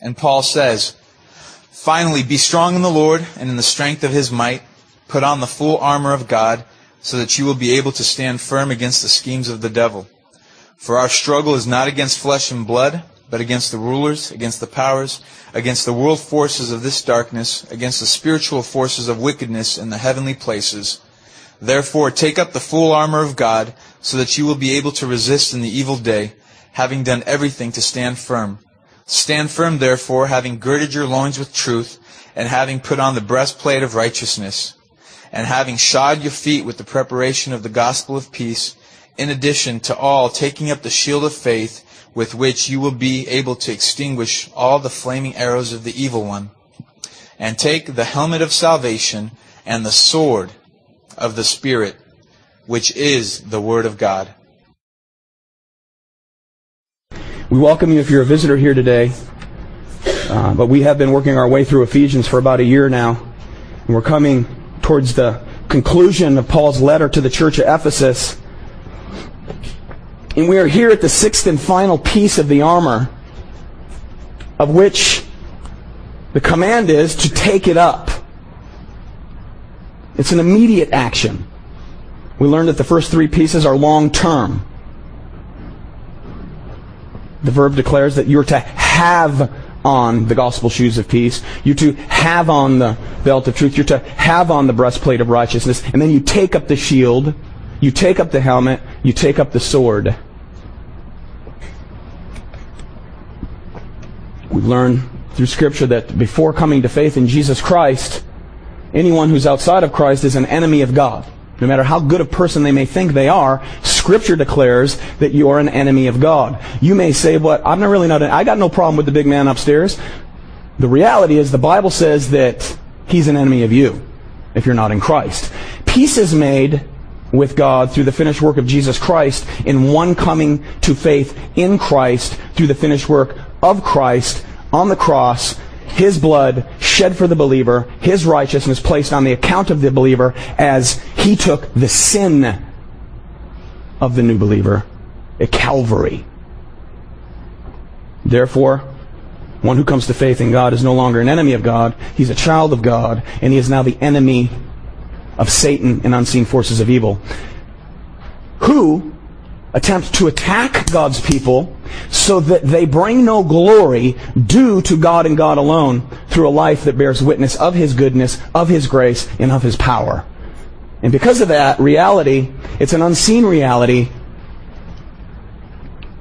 And Paul says, Finally, be strong in the Lord and in the strength of his might. Put on the full armor of God so that you will be able to stand firm against the schemes of the devil. For our struggle is not against flesh and blood, but against the rulers, against the powers, against the world forces of this darkness, against the spiritual forces of wickedness in the heavenly places. Therefore, take up the full armor of God, so that you will be able to resist in the evil day, having done everything to stand firm. Stand firm, therefore, having girded your loins with truth, and having put on the breastplate of righteousness, and having shod your feet with the preparation of the gospel of peace, in addition to all, taking up the shield of faith, with which you will be able to extinguish all the flaming arrows of the evil one. And take the helmet of salvation and the sword of the Spirit, which is the Word of God. We welcome you if you're a visitor here today. Uh, but we have been working our way through Ephesians for about a year now. And we're coming towards the conclusion of Paul's letter to the church of Ephesus. And we are here at the sixth and final piece of the armor, of which the command is to take it up. It's an immediate action. We learned that the first three pieces are long term. The verb declares that you're to have on the gospel shoes of peace. You're to have on the belt of truth. You're to have on the breastplate of righteousness. And then you take up the shield. You take up the helmet. You take up the sword. We learn through Scripture that before coming to faith in Jesus Christ, anyone who's outside of Christ is an enemy of God. No matter how good a person they may think they are, Scripture declares that you are an enemy of God. You may say, "What? I'm not really not. I got no problem with the big man upstairs." The reality is, the Bible says that he's an enemy of you if you're not in Christ. Peace is made with God through the finished work of Jesus Christ in one coming to faith in Christ through the finished work of Christ on the cross his blood shed for the believer, his righteousness placed on the account of the believer as he took the sin of the new believer at Calvary. Therefore, one who comes to faith in God is no longer an enemy of God. He's a child of God, and he is now the enemy of Satan and unseen forces of evil. Who attempt to attack God's people so that they bring no glory due to God and God alone through a life that bears witness of His goodness, of His grace, and of His power. And because of that reality, it's an unseen reality.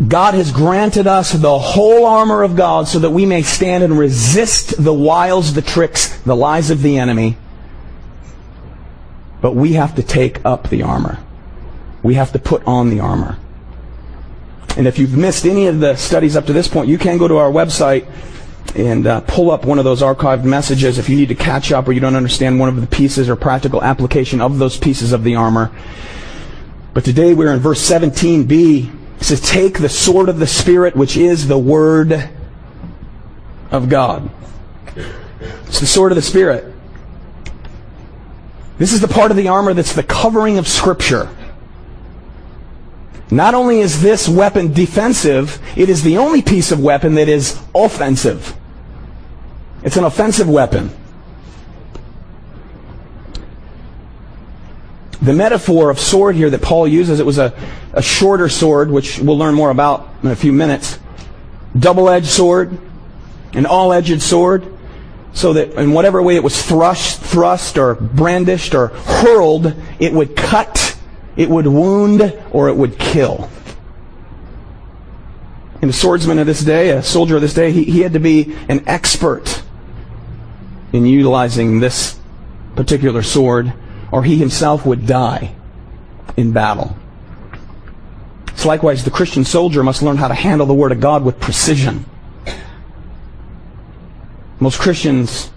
God has granted us the whole armor of God so that we may stand and resist the wiles, the tricks, the lies of the enemy. But we have to take up the armor. We have to put on the armor. And if you've missed any of the studies up to this point, you can go to our website and uh, pull up one of those archived messages if you need to catch up or you don't understand one of the pieces or practical application of those pieces of the armor. But today we're in verse 17b. It says, Take the sword of the Spirit, which is the Word of God. It's the sword of the Spirit. This is the part of the armor that's the covering of Scripture. Not only is this weapon defensive, it is the only piece of weapon that is offensive. It's an offensive weapon. The metaphor of sword here that Paul uses, it was a, a shorter sword, which we'll learn more about in a few minutes. Double-edged sword, an all-edged sword, so that in whatever way it was thrust, thrust or brandished or hurled, it would cut it would wound or it would kill. And a swordsman of this day, a soldier of this day, he, he had to be an expert in utilizing this particular sword, or he himself would die in battle. So likewise, the Christian soldier must learn how to handle the Word of God with precision. Most Christians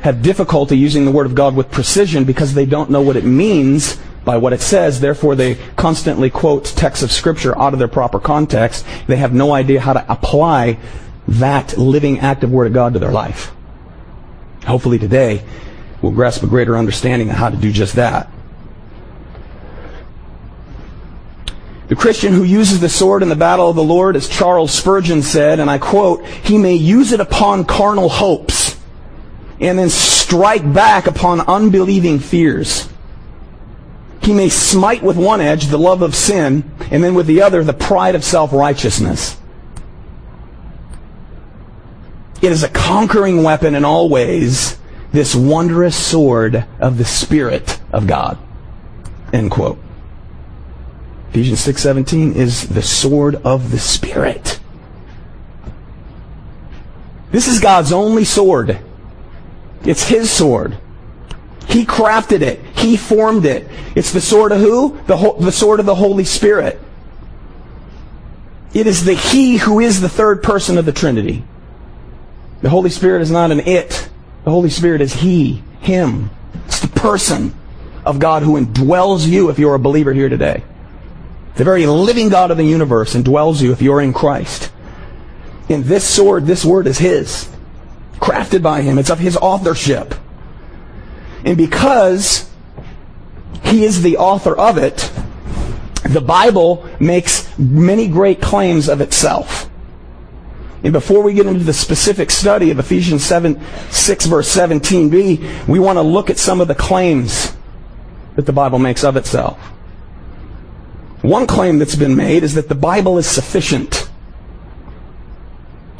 have difficulty using the Word of God with precision because they don't know what it means by what it says. Therefore, they constantly quote texts of Scripture out of their proper context. They have no idea how to apply that living, active Word of God to their life. Hopefully today, we'll grasp a greater understanding of how to do just that. The Christian who uses the sword in the battle of the Lord, as Charles Spurgeon said, and I quote, he may use it upon carnal hopes and then strike back upon unbelieving fears. He may smite with one edge the love of sin, and then with the other the pride of self-righteousness. It is a conquering weapon in all ways, this wondrous sword of the Spirit of God. End quote. Ephesians 6:17 is the sword of the Spirit. This is God's only sword. It's his sword. He crafted it. He formed it. It's the sword of who? The, ho- the sword of the Holy Spirit. It is the He who is the third person of the Trinity. The Holy Spirit is not an it. The Holy Spirit is He, Him. It's the person of God who indwells you if you're a believer here today. The very living God of the universe indwells you if you're in Christ. And this sword, this word is His. Crafted by Him. It's of His authorship. And because he is the author of it, the Bible makes many great claims of itself. And before we get into the specific study of Ephesians 7, 6 verse 17b, we want to look at some of the claims that the Bible makes of itself. One claim that's been made is that the Bible is sufficient.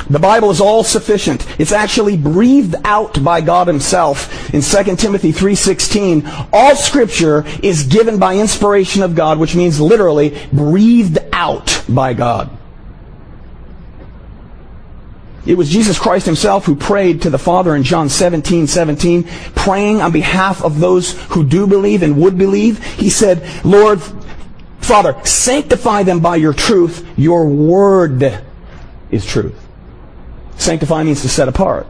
The Bible is all sufficient. It's actually breathed out by God himself. In 2 Timothy 3:16, all scripture is given by inspiration of God, which means literally breathed out by God. It was Jesus Christ himself who prayed to the Father in John 17, 17, praying on behalf of those who do believe and would believe. He said, Lord, Father, sanctify them by your truth. Your word is truth. Sanctify means to set apart.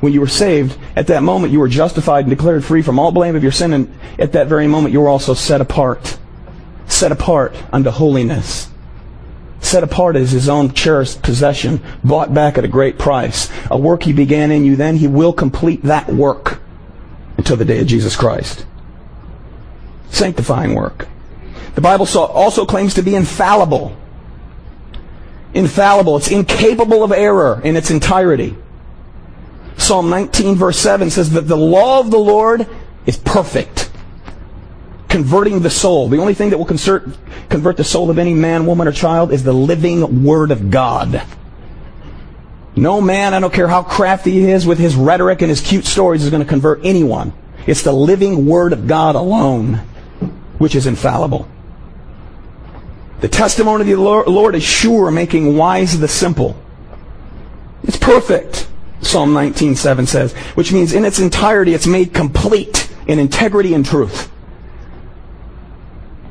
When you were saved, at that moment you were justified and declared free from all blame of your sin, and at that very moment you were also set apart. Set apart unto holiness. Set apart as his own cherished possession, bought back at a great price. A work he began in you, then he will complete that work until the day of Jesus Christ. Sanctifying work. The Bible also claims to be infallible infallible. It's incapable of error in its entirety. Psalm 19 verse 7 says that the law of the Lord is perfect, converting the soul. The only thing that will convert, convert the soul of any man, woman, or child is the living Word of God. No man, I don't care how crafty he is with his rhetoric and his cute stories, is going to convert anyone. It's the living Word of God alone, which is infallible. The testimony of the Lord is sure, making wise the simple. It's perfect, Psalm 19:7 says, which means in its entirety it's made complete in integrity and truth.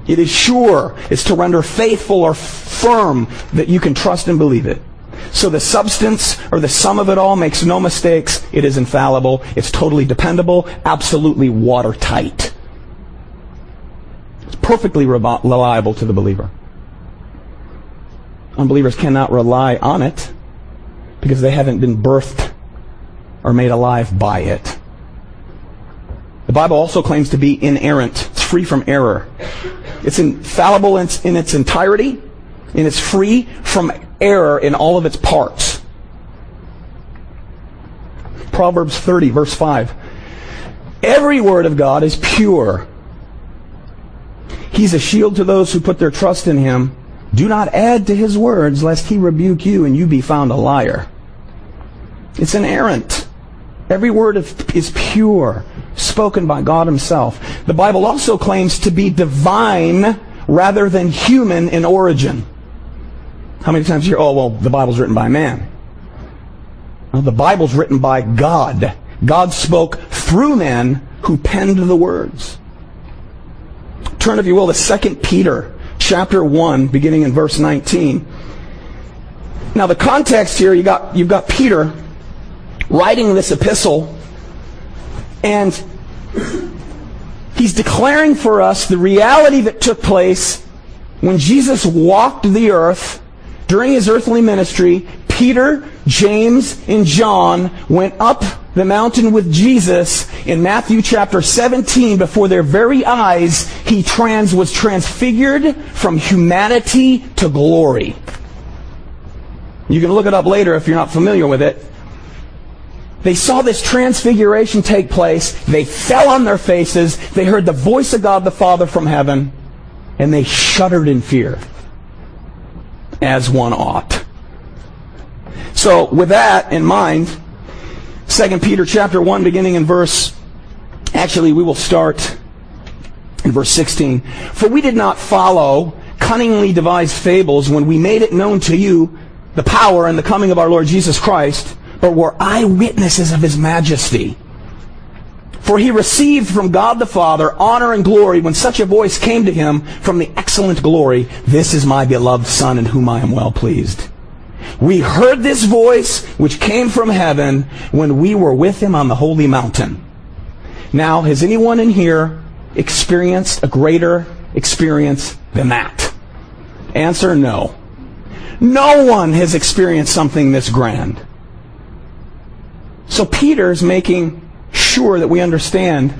It is sure. It's to render faithful or firm that you can trust and believe it. So the substance or the sum of it all makes no mistakes. It is infallible. It's totally dependable, absolutely watertight. It's perfectly reliable to the believer. Unbelievers cannot rely on it because they haven't been birthed or made alive by it. The Bible also claims to be inerrant. It's free from error. It's infallible in its, in its entirety, and it's free from error in all of its parts. Proverbs 30, verse 5. Every word of God is pure. He's a shield to those who put their trust in him. Do not add to his words, lest he rebuke you and you be found a liar. It's inerrant. Every word is pure, spoken by God himself. The Bible also claims to be divine rather than human in origin. How many times you hear, oh, well, the Bible's written by man? Well, the Bible's written by God. God spoke through men who penned the words. Turn, if you will, to 2 Peter chapter 1, beginning in verse 19. Now, the context here, you got, you've got Peter writing this epistle, and he's declaring for us the reality that took place when Jesus walked the earth during his earthly ministry. Peter, James, and John went up the mountain with Jesus in Matthew chapter 17 before their very eyes, he trans was transfigured from humanity to glory. You can look it up later if you're not familiar with it. They saw this transfiguration take place. They fell on their faces. They heard the voice of God the Father from heaven, and they shuddered in fear, as one ought. So, with that in mind, 2 Peter chapter 1, beginning in verse, actually, we will start in verse 16. For we did not follow cunningly devised fables when we made it known to you the power and the coming of our Lord Jesus Christ, but were eyewitnesses of his majesty. For he received from God the Father honor and glory when such a voice came to him from the excellent glory, This is my beloved Son in whom I am well pleased. We heard this voice which came from heaven when we were with him on the holy mountain. Now, has anyone in here experienced a greater experience than that? Answer no. No one has experienced something this grand. So Peter's making sure that we understand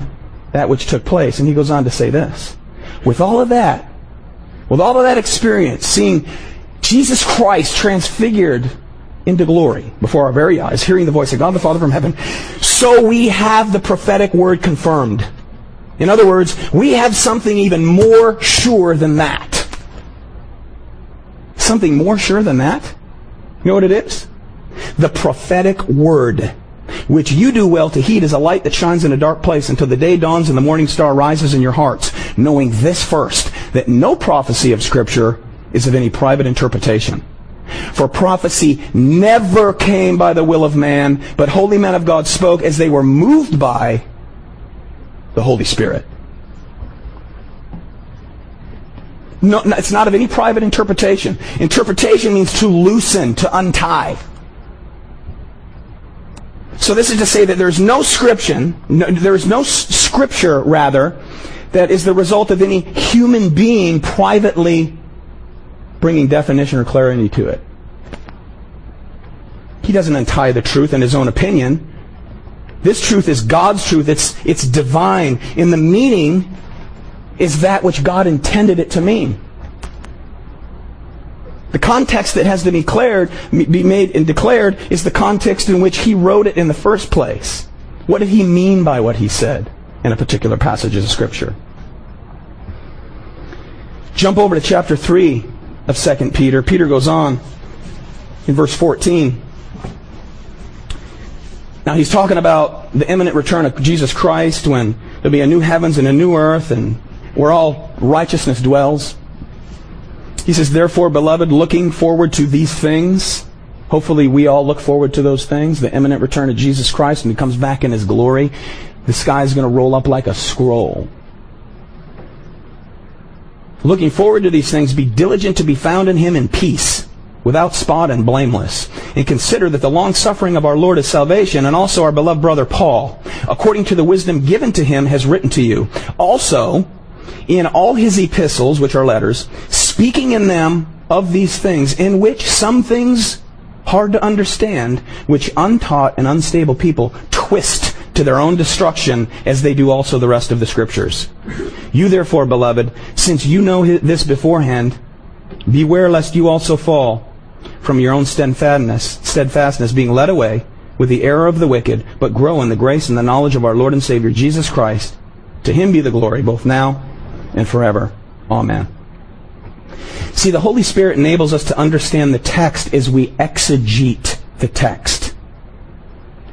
that which took place. And he goes on to say this. With all of that, with all of that experience, seeing Jesus Christ transfigured into glory before our very eyes, hearing the voice of God the Father from heaven, so we have the prophetic word confirmed. In other words, we have something even more sure than that. Something more sure than that? You know what it is? The prophetic word, which you do well to heed as a light that shines in a dark place until the day dawns and the morning star rises in your hearts, knowing this first, that no prophecy of Scripture is of any private interpretation. For prophecy never came by the will of man, but holy men of God spoke as they were moved by the Holy Spirit. No, it's not of any private interpretation. Interpretation means to loosen, to untie. So this is to say that there's no scripture, no, there is no scripture, rather, that is the result of any human being privately bringing definition or clarity to it. He doesn't untie the truth in his own opinion. This truth is God's truth. It's, it's divine. In the meaning is that which God intended it to mean. The context that has to be declared, be made and declared is the context in which he wrote it in the first place. What did he mean by what he said in a particular passage of Scripture? Jump over to chapter 3 of 2 Peter. Peter goes on in verse 14. Now he's talking about the imminent return of Jesus Christ when there'll be a new heavens and a new earth and where all righteousness dwells. He says, Therefore, beloved, looking forward to these things, hopefully we all look forward to those things, the imminent return of Jesus Christ when he comes back in his glory. The sky is going to roll up like a scroll. Looking forward to these things, be diligent to be found in him in peace, without spot and blameless. And consider that the long suffering of our Lord is salvation, and also our beloved brother Paul, according to the wisdom given to him, has written to you. Also, in all his epistles, which are letters, speaking in them of these things, in which some things hard to understand, which untaught and unstable people twist to their own destruction, as they do also the rest of the Scriptures. You therefore, beloved, since you know this beforehand, beware lest you also fall from your own steadfastness, steadfastness being led away with the error of the wicked, but grow in the grace and the knowledge of our Lord and Savior Jesus Christ. To him be the glory, both now and forever. Amen. See, the Holy Spirit enables us to understand the text as we exegete the text.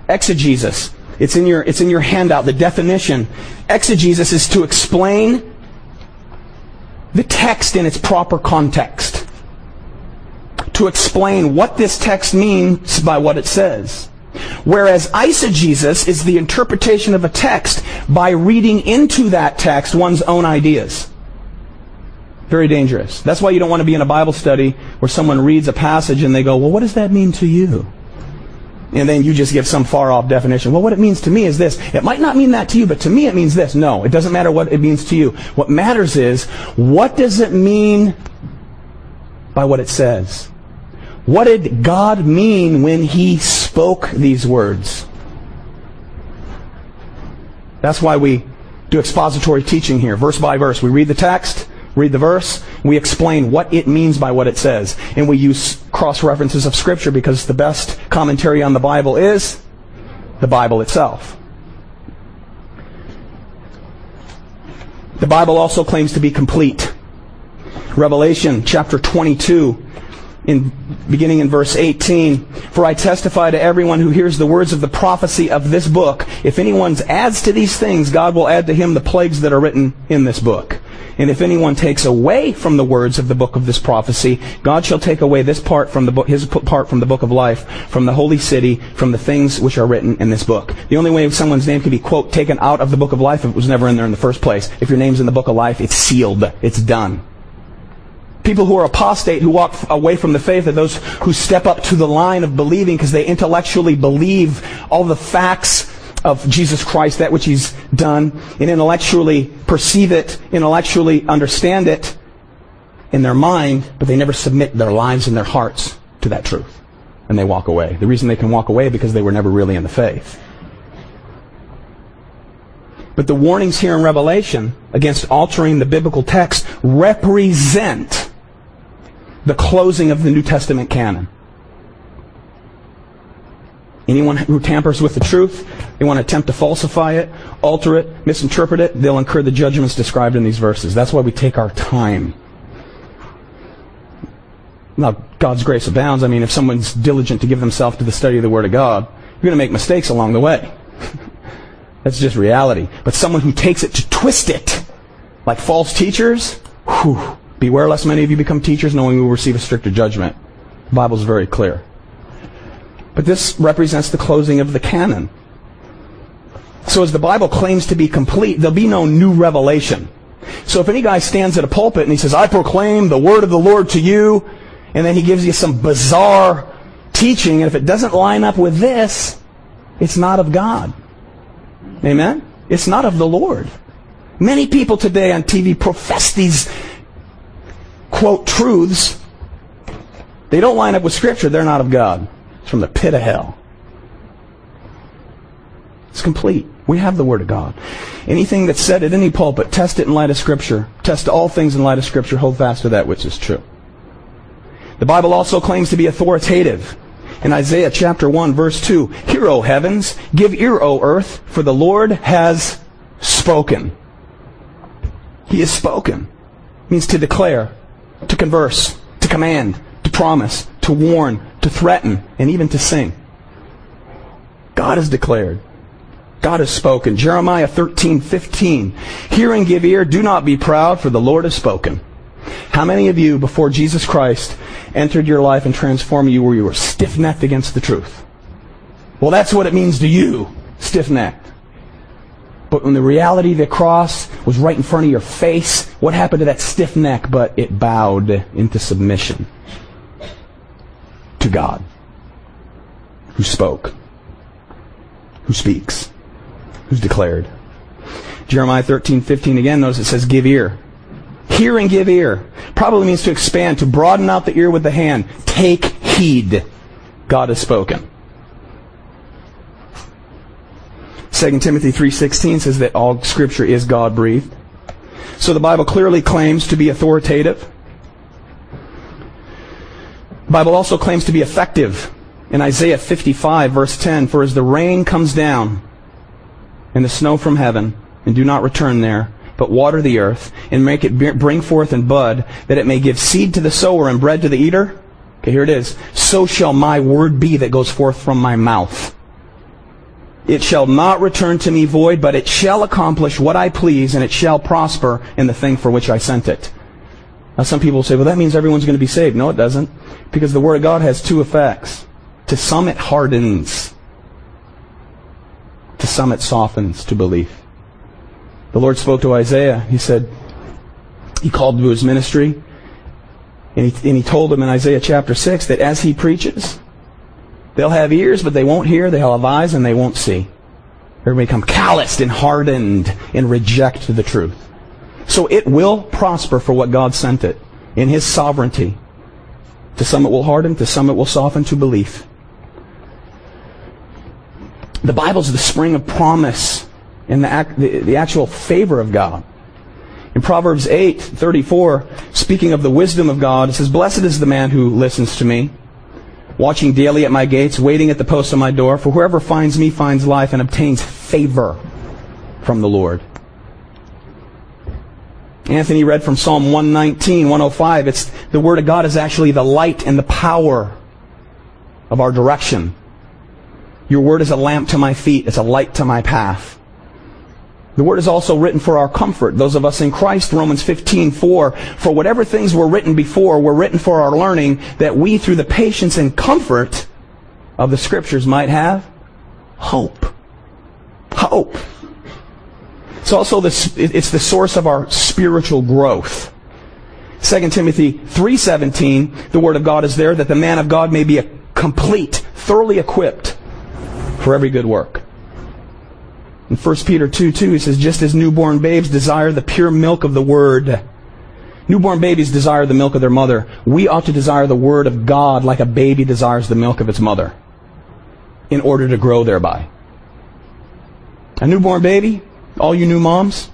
Exegesis it's in your, it's in your handout, the definition. Exegesis is to explain the text in its proper context. To explain what this text means by what it says. Whereas eisegesis is the interpretation of a text by reading into that text one's own ideas. Very dangerous. That's why you don't want to be in a Bible study where someone reads a passage and they go, well, what does that mean to you? And then you just give some far off definition. Well, what it means to me is this. It might not mean that to you, but to me it means this. No, it doesn't matter what it means to you. What matters is, what does it mean by what it says? What did God mean when He spoke these words? That's why we do expository teaching here, verse by verse. We read the text, read the verse, we explain what it means by what it says. And we use cross references of Scripture because the best commentary on the Bible is the Bible itself. The Bible also claims to be complete. Revelation chapter 22 in beginning in verse 18 for i testify to everyone who hears the words of the prophecy of this book if anyone adds to these things god will add to him the plagues that are written in this book and if anyone takes away from the words of the book of this prophecy god shall take away this part from the book his part from the book of life from the holy city from the things which are written in this book. The only way someone's name can be quote taken out of the book of life if it was never in there in the first place. If your name's in the book of life it's sealed. It's done. People who are apostate, who walk away from the faith, are those who step up to the line of believing because they intellectually believe all the facts of Jesus Christ, that which He's done, and intellectually perceive it, intellectually understand it in their mind, but they never submit their lives and their hearts to that truth. And they walk away. The reason they can walk away because they were never really in the faith. But the warnings here in Revelation against altering the biblical text represent the closing of the New Testament canon. Anyone who tampers with the truth, they want to attempt to falsify it, alter it, misinterpret it, they'll incur the judgments described in these verses. That's why we take our time. Now, God's grace abounds. I mean, if someone's diligent to give themselves to the study of the Word of God, you're going to make mistakes along the way. That's just reality. But someone who takes it to twist it, like false teachers, whew, Beware lest many of you become teachers, knowing you will receive a stricter judgment. The Bible is very clear. But this represents the closing of the canon. So as the Bible claims to be complete, there'll be no new revelation. So if any guy stands at a pulpit and he says, I proclaim the word of the Lord to you, and then he gives you some bizarre teaching, and if it doesn't line up with this, it's not of God. Amen? It's not of the Lord. Many people today on TV profess these quote truths, they don't line up with Scripture, they're not of God. It's from the pit of hell. It's complete. We have the Word of God. Anything that's said at any pulpit, test it in light of Scripture. Test all things in light of Scripture. Hold fast to that which is true. The Bible also claims to be authoritative. In Isaiah chapter 1, verse 2, Hear, O heavens, give ear, O earth, for the Lord has spoken. He has spoken. It means to declare, to converse, to command, to promise, to warn, to threaten, and even to sing. God has declared. God has spoken. Jeremiah 13:15. Hear and give ear, do not be proud, for the Lord has spoken. How many of you, before Jesus Christ entered your life and transformed you, where you were stiff-necked against the truth? Well, that's what it means to you, stiff-necked. But when the reality of the cross was right in front of your face, what happened to that stiff neck? But it bowed into submission God, who spoke, who speaks, who's declared. Jeremiah 13, 15 again, notice it says, give ear. Hear and give ear. Probably means to expand, to broaden out the ear with the hand. Take heed. God has spoken. 2 Timothy 3.16 says that all scripture is God-breathed. So the Bible clearly claims to be authoritative. Bible also claims to be effective. In Isaiah 55 verse 10, For as the rain comes down and the snow from heaven, and do not return there, but water the earth, and make it bring forth and bud, that it may give seed to the sower and bread to the eater. Okay, here it is. So shall my word be that goes forth from my mouth. It shall not return to me void, but it shall accomplish what I please, and it shall prosper in the thing for which I sent it. Now some people say, well, that means everyone's going to be saved. No, it doesn't. Because the Word of God has two effects. To some it hardens. To some it softens to belief. The Lord spoke to Isaiah. He said, he called to his ministry, and he, and he told him in Isaiah chapter 6 that as he preaches, They'll have ears, but they won't hear. They'll have eyes, and they won't see. They're going to become calloused and hardened and reject the truth. So it will prosper for what God sent it in His sovereignty. To some it will harden, to some it will soften to belief. The Bible's the spring of promise in the, act, the, the actual favor of God. In Proverbs 8, 34, speaking of the wisdom of God, it says, Blessed is the man who listens to me, watching daily at my gates, waiting at the post of my door. For whoever finds me finds life and obtains favor from the Lord. Anthony read from Psalm 119, 105. It's the Word of God is actually the light and the power of our direction. Your Word is a lamp to my feet. It's a light to my path. The Word is also written for our comfort. Those of us in Christ, Romans 15, 4, for whatever things were written before were written for our learning, that we through the patience and comfort of the Scriptures might have hope. Hope. It's also the, it's the source of our spiritual growth. 2 Timothy 3.17, the Word of God is there that the man of God may be a complete, thoroughly equipped for every good work. In 1 Peter 2, 2, he says, just as newborn babes desire the pure milk of the Word. Newborn babies desire the milk of their mother. We ought to desire the Word of God like a baby desires the milk of its mother in order to grow thereby. A newborn baby all you new moms,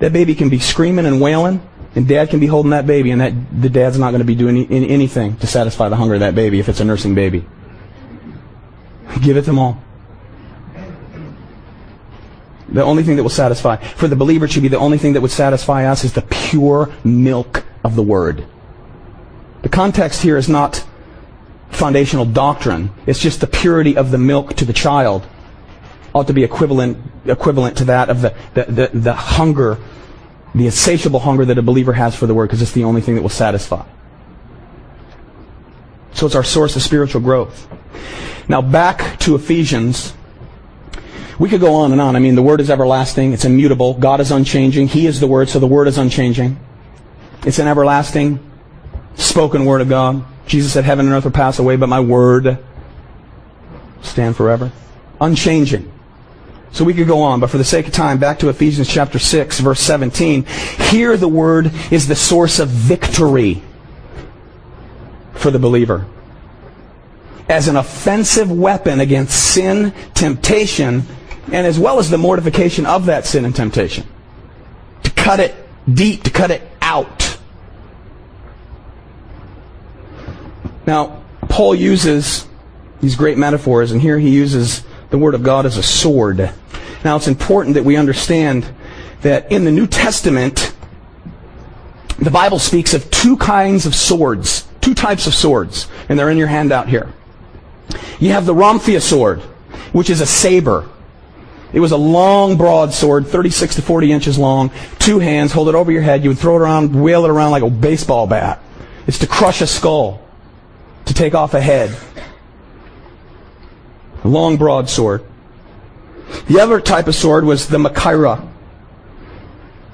that baby can be screaming and wailing, and dad can be holding that baby, and that the dad's not going to be doing any, anything to satisfy the hunger of that baby if it's a nursing baby. Give it to mom. The only thing that will satisfy, for the believer, it should be the only thing that would satisfy us is the pure milk of the Word. The context here is not foundational doctrine. It's just the purity of the milk to the child ought to be equivalent, equivalent to that of the, the, the, the hunger, the insatiable hunger that a believer has for the Word, because it's the only thing that will satisfy. So it's our source of spiritual growth. Now back to Ephesians. We could go on and on. I mean, the Word is everlasting. It's immutable. God is unchanging. He is the Word, so the Word is unchanging. It's an everlasting, spoken Word of God. Jesus said, Heaven and earth will pass away, but my Word stand forever. Unchanging. So we could go on, but for the sake of time, back to Ephesians chapter 6, verse 17. Here the word is the source of victory for the believer. As an offensive weapon against sin, temptation, and as well as the mortification of that sin and temptation. To cut it deep, to cut it out. Now, Paul uses these great metaphors, and here he uses the Word of God as a sword. Now, it's important that we understand that in the New Testament, the Bible speaks of two kinds of swords, two types of swords, and they're in your handout here. You have the Rhomphaia sword, which is a saber. It was a long, broad sword, 36 to 40 inches long, two hands, hold it over your head. You would throw it around, wheel it around like a baseball bat. It's to crush a skull, to take off a head. A long, broad sword. The other type of sword was the Machaira,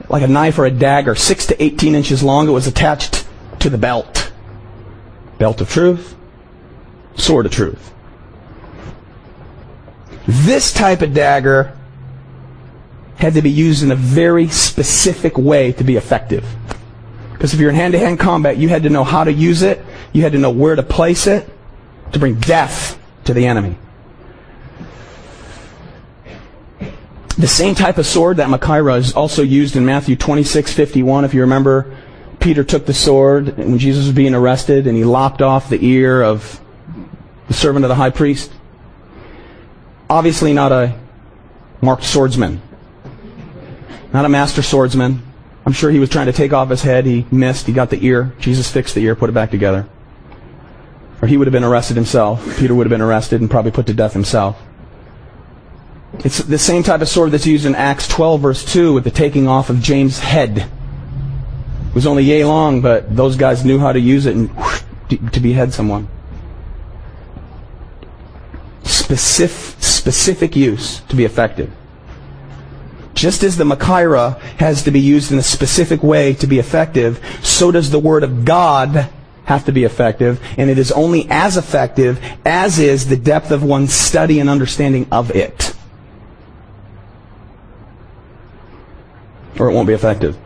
like a knife or a dagger, 6 to 18 inches long. It was attached to the belt. Belt of truth, sword of truth. This type of dagger had to be used in a very specific way to be effective. Because if you're in hand-to-hand combat, you had to know how to use it, you had to know where to place it to bring death to the enemy. The same type of sword, that Machaira, is also used in Matthew 26, 51. If you remember, Peter took the sword when Jesus was being arrested and he lopped off the ear of the servant of the high priest. Obviously not a marked swordsman. Not a master swordsman. I'm sure he was trying to take off his head. He missed. He got the ear. Jesus fixed the ear, put it back together. Or he would have been arrested himself. Peter would have been arrested and probably put to death himself. It's the same type of sword that's used in Acts 12, verse 2, with the taking off of James' head. It was only yay long, but those guys knew how to use it and whoosh, to behead someone. Specific, specific use to be effective. Just as the Machaira has to be used in a specific way to be effective, so does the Word of God have to be effective, and it is only as effective as is the depth of one's study and understanding of it. Or it won't be effective.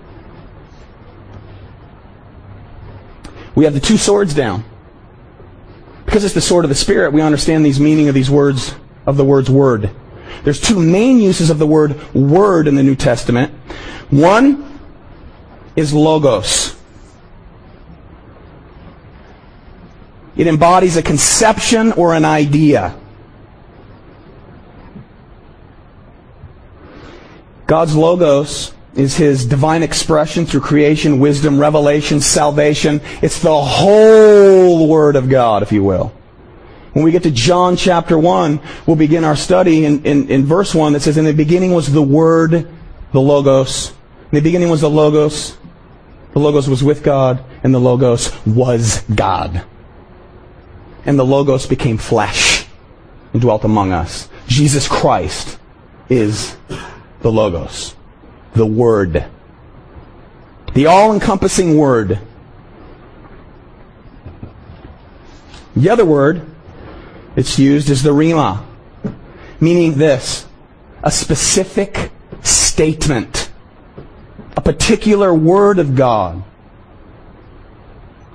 We have the two swords down. Because it's the sword of the Spirit, we understand these meaning of these words, of the words word. There's two main uses of the word word in the New Testament. One is logos. It embodies a conception or an idea. God's logos is his divine expression through creation, wisdom, revelation, salvation. It's the whole Word of God, if you will. When we get to John chapter 1, we'll begin our study in, in, in verse 1 that says, In the beginning was the Word, the Logos. In the beginning was the Logos. The Logos was with God, and the Logos was God. And the Logos became flesh and dwelt among us. Jesus Christ is the Logos the Word. The all-encompassing Word. The other word it's used is the rhema, meaning this, a specific statement, a particular word of God.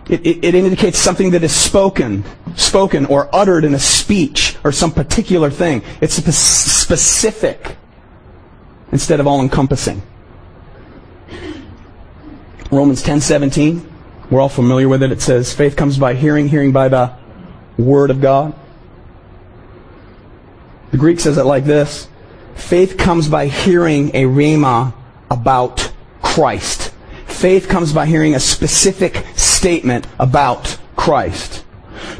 It, it, it, indicates something that is spoken, spoken or uttered in a speech or some particular thing. It's a specific instead of all encompassing. Romans 10:17, we're all familiar with it. It says faith comes by hearing, hearing by the word of God. The Greek says it like this. Faith comes by hearing a rhema about Christ. Faith comes by hearing a specific statement about Christ.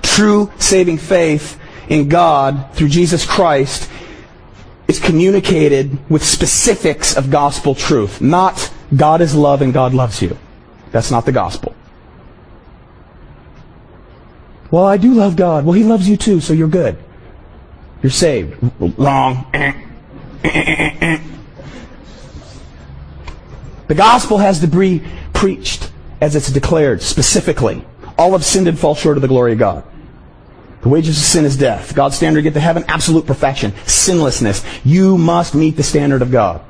True saving faith in God through Jesus Christ is communicated with specifics of gospel truth, not God is love and God loves you. That's not the gospel. Well, I do love God. Well, He loves you too, so you're good. You're saved. Wrong. The gospel has to be preached as it's declared specifically. All have sinned and fall short of the glory of God. The wages of sin is death. God's standard to get to heaven, absolute perfection, sinlessness. You must meet the standard of God.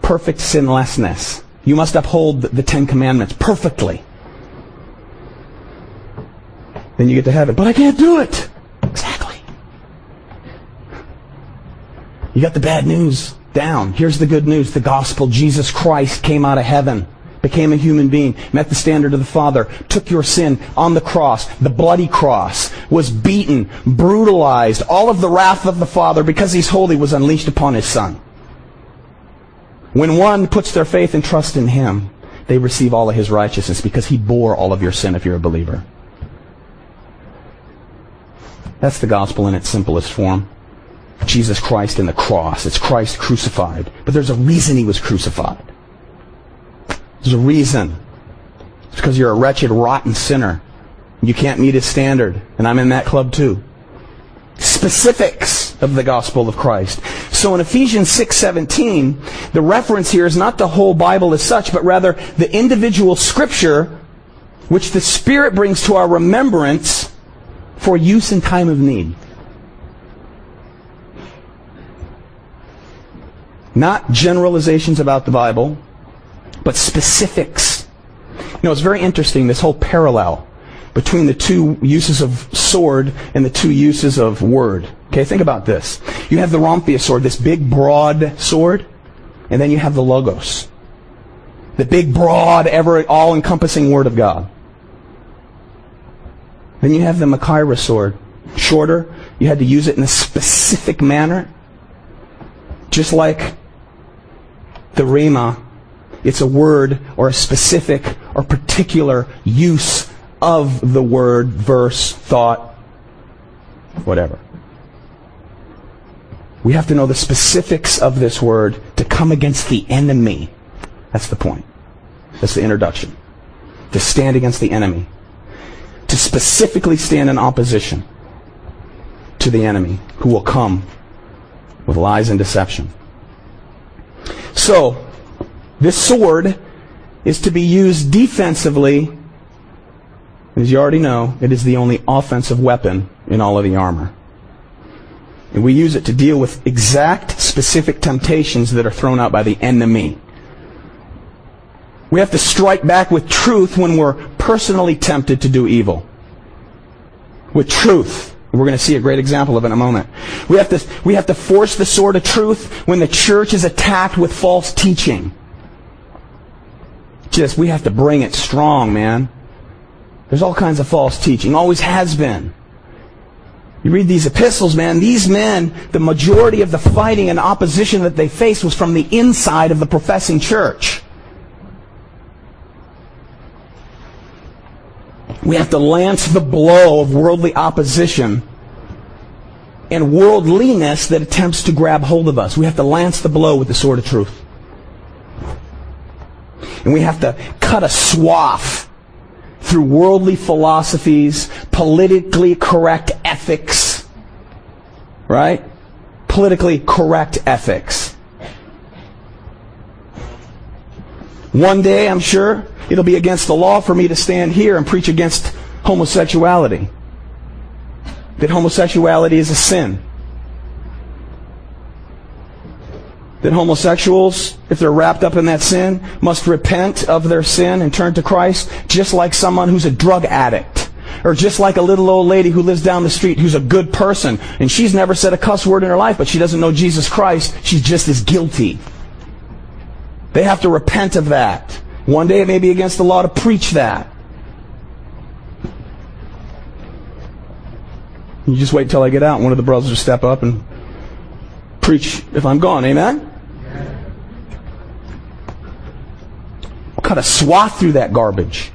Perfect sinlessness. You must uphold the Ten Commandments perfectly. Then you get to heaven. But I can't do it. Exactly. You got the bad news down. Here's the good news. The gospel. Jesus Christ came out of heaven became a human being, met the standard of the Father, took your sin on the cross, the bloody cross, was beaten, brutalized, all of the wrath of the Father, because he's holy, was unleashed upon his Son. When one puts their faith and trust in him, they receive all of his righteousness because he bore all of your sin if you're a believer. That's the gospel in its simplest form. Jesus Christ in the cross. It's Christ crucified. But there's a reason he was crucified. There's a reason. It's because you're a wretched, rotten sinner. You can't meet his standard. And I'm in that club too. Specifics of the gospel of Christ. So in Ephesians 6:17, the reference here is not the whole Bible as such, but rather the individual scripture which the Spirit brings to our remembrance for use in time of need. Not generalizations about the Bible, but specifics. You know, it's very interesting, this whole parallel between the two uses of sword and the two uses of word. Okay, think about this. You have the Rhomphaeus sword, this big, broad sword, and then you have the Logos. The big, broad, ever all-encompassing Word of God. Then you have the Machaira sword. Shorter. You had to use it in a specific manner. Just like the Rhema it's a word or a specific or particular use of the word, verse, thought, whatever. We have to know the specifics of this word to come against the enemy. That's the point. That's the introduction. To stand against the enemy. To specifically stand in opposition to the enemy who will come with lies and deception. So, this sword is to be used defensively. As you already know, it is the only offensive weapon in all of the armor. And we use it to deal with exact, specific temptations that are thrown out by the enemy. We have to strike back with truth when we're personally tempted to do evil. With truth. We're going to see a great example of it in a moment. We have to, we have to force the sword of truth when the church is attacked with false teaching. Just, we have to bring it strong, man. There's all kinds of false teaching. Always has been. You read these epistles, man, these men, the majority of the fighting and opposition that they faced was from the inside of the professing church. We have to lance the blow of worldly opposition and worldliness that attempts to grab hold of us. We have to lance the blow with the sword of truth. And we have to cut a swath through worldly philosophies, politically correct ethics, right? Politically correct ethics. One day, I'm sure, it'll be against the law for me to stand here and preach against homosexuality. That homosexuality is a sin. That homosexuals, if they're wrapped up in that sin, must repent of their sin and turn to Christ, just like someone who's a drug addict. Or just like a little old lady who lives down the street who's a good person, and she's never said a cuss word in her life, but she doesn't know Jesus Christ, she's just as guilty. They have to repent of that. One day it may be against the law to preach that. You just wait till I get out, and one of the brothers will step up and preach if I'm gone. Amen? Cut a swath through that garbage.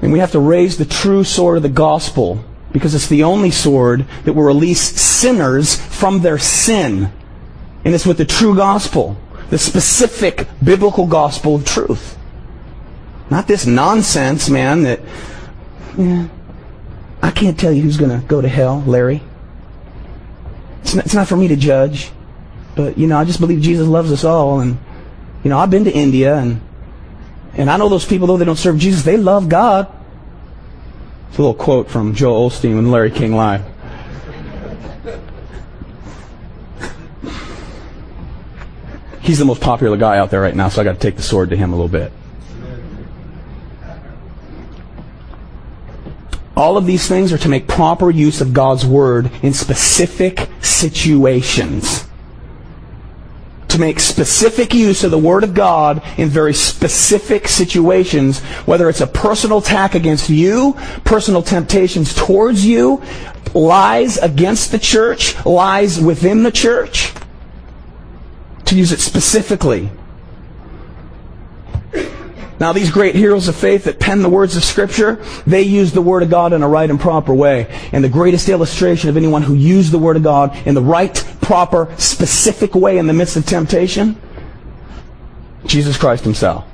And we have to raise the true sword of the gospel because it's the only sword that will release sinners from their sin. And it's with the true gospel, the specific biblical gospel of truth. Not this nonsense, man, that, yeah, I can't tell you who's going to go to hell, Larry. It's not, it's not for me to judge. But, you know, I just believe Jesus loves us all. And, you know, I've been to India and, and I know those people, though they don't serve Jesus, they love God. It's a little quote from Joel Osteen when Larry King Live. He's the most popular guy out there right now, so I got to take the sword to him a little bit. All of these things are to make proper use of God's Word in specific situations. To make specific use of the Word of God in very specific situations, whether it's a personal attack against you, personal temptations towards you, lies against the church, lies within the church. To use it specifically. Now, these great heroes of faith that pen the words of Scripture, they used the Word of God in a right and proper way. And the greatest illustration of anyone who used the Word of God in the right, proper, specific way in the midst of temptation, Jesus Christ Himself.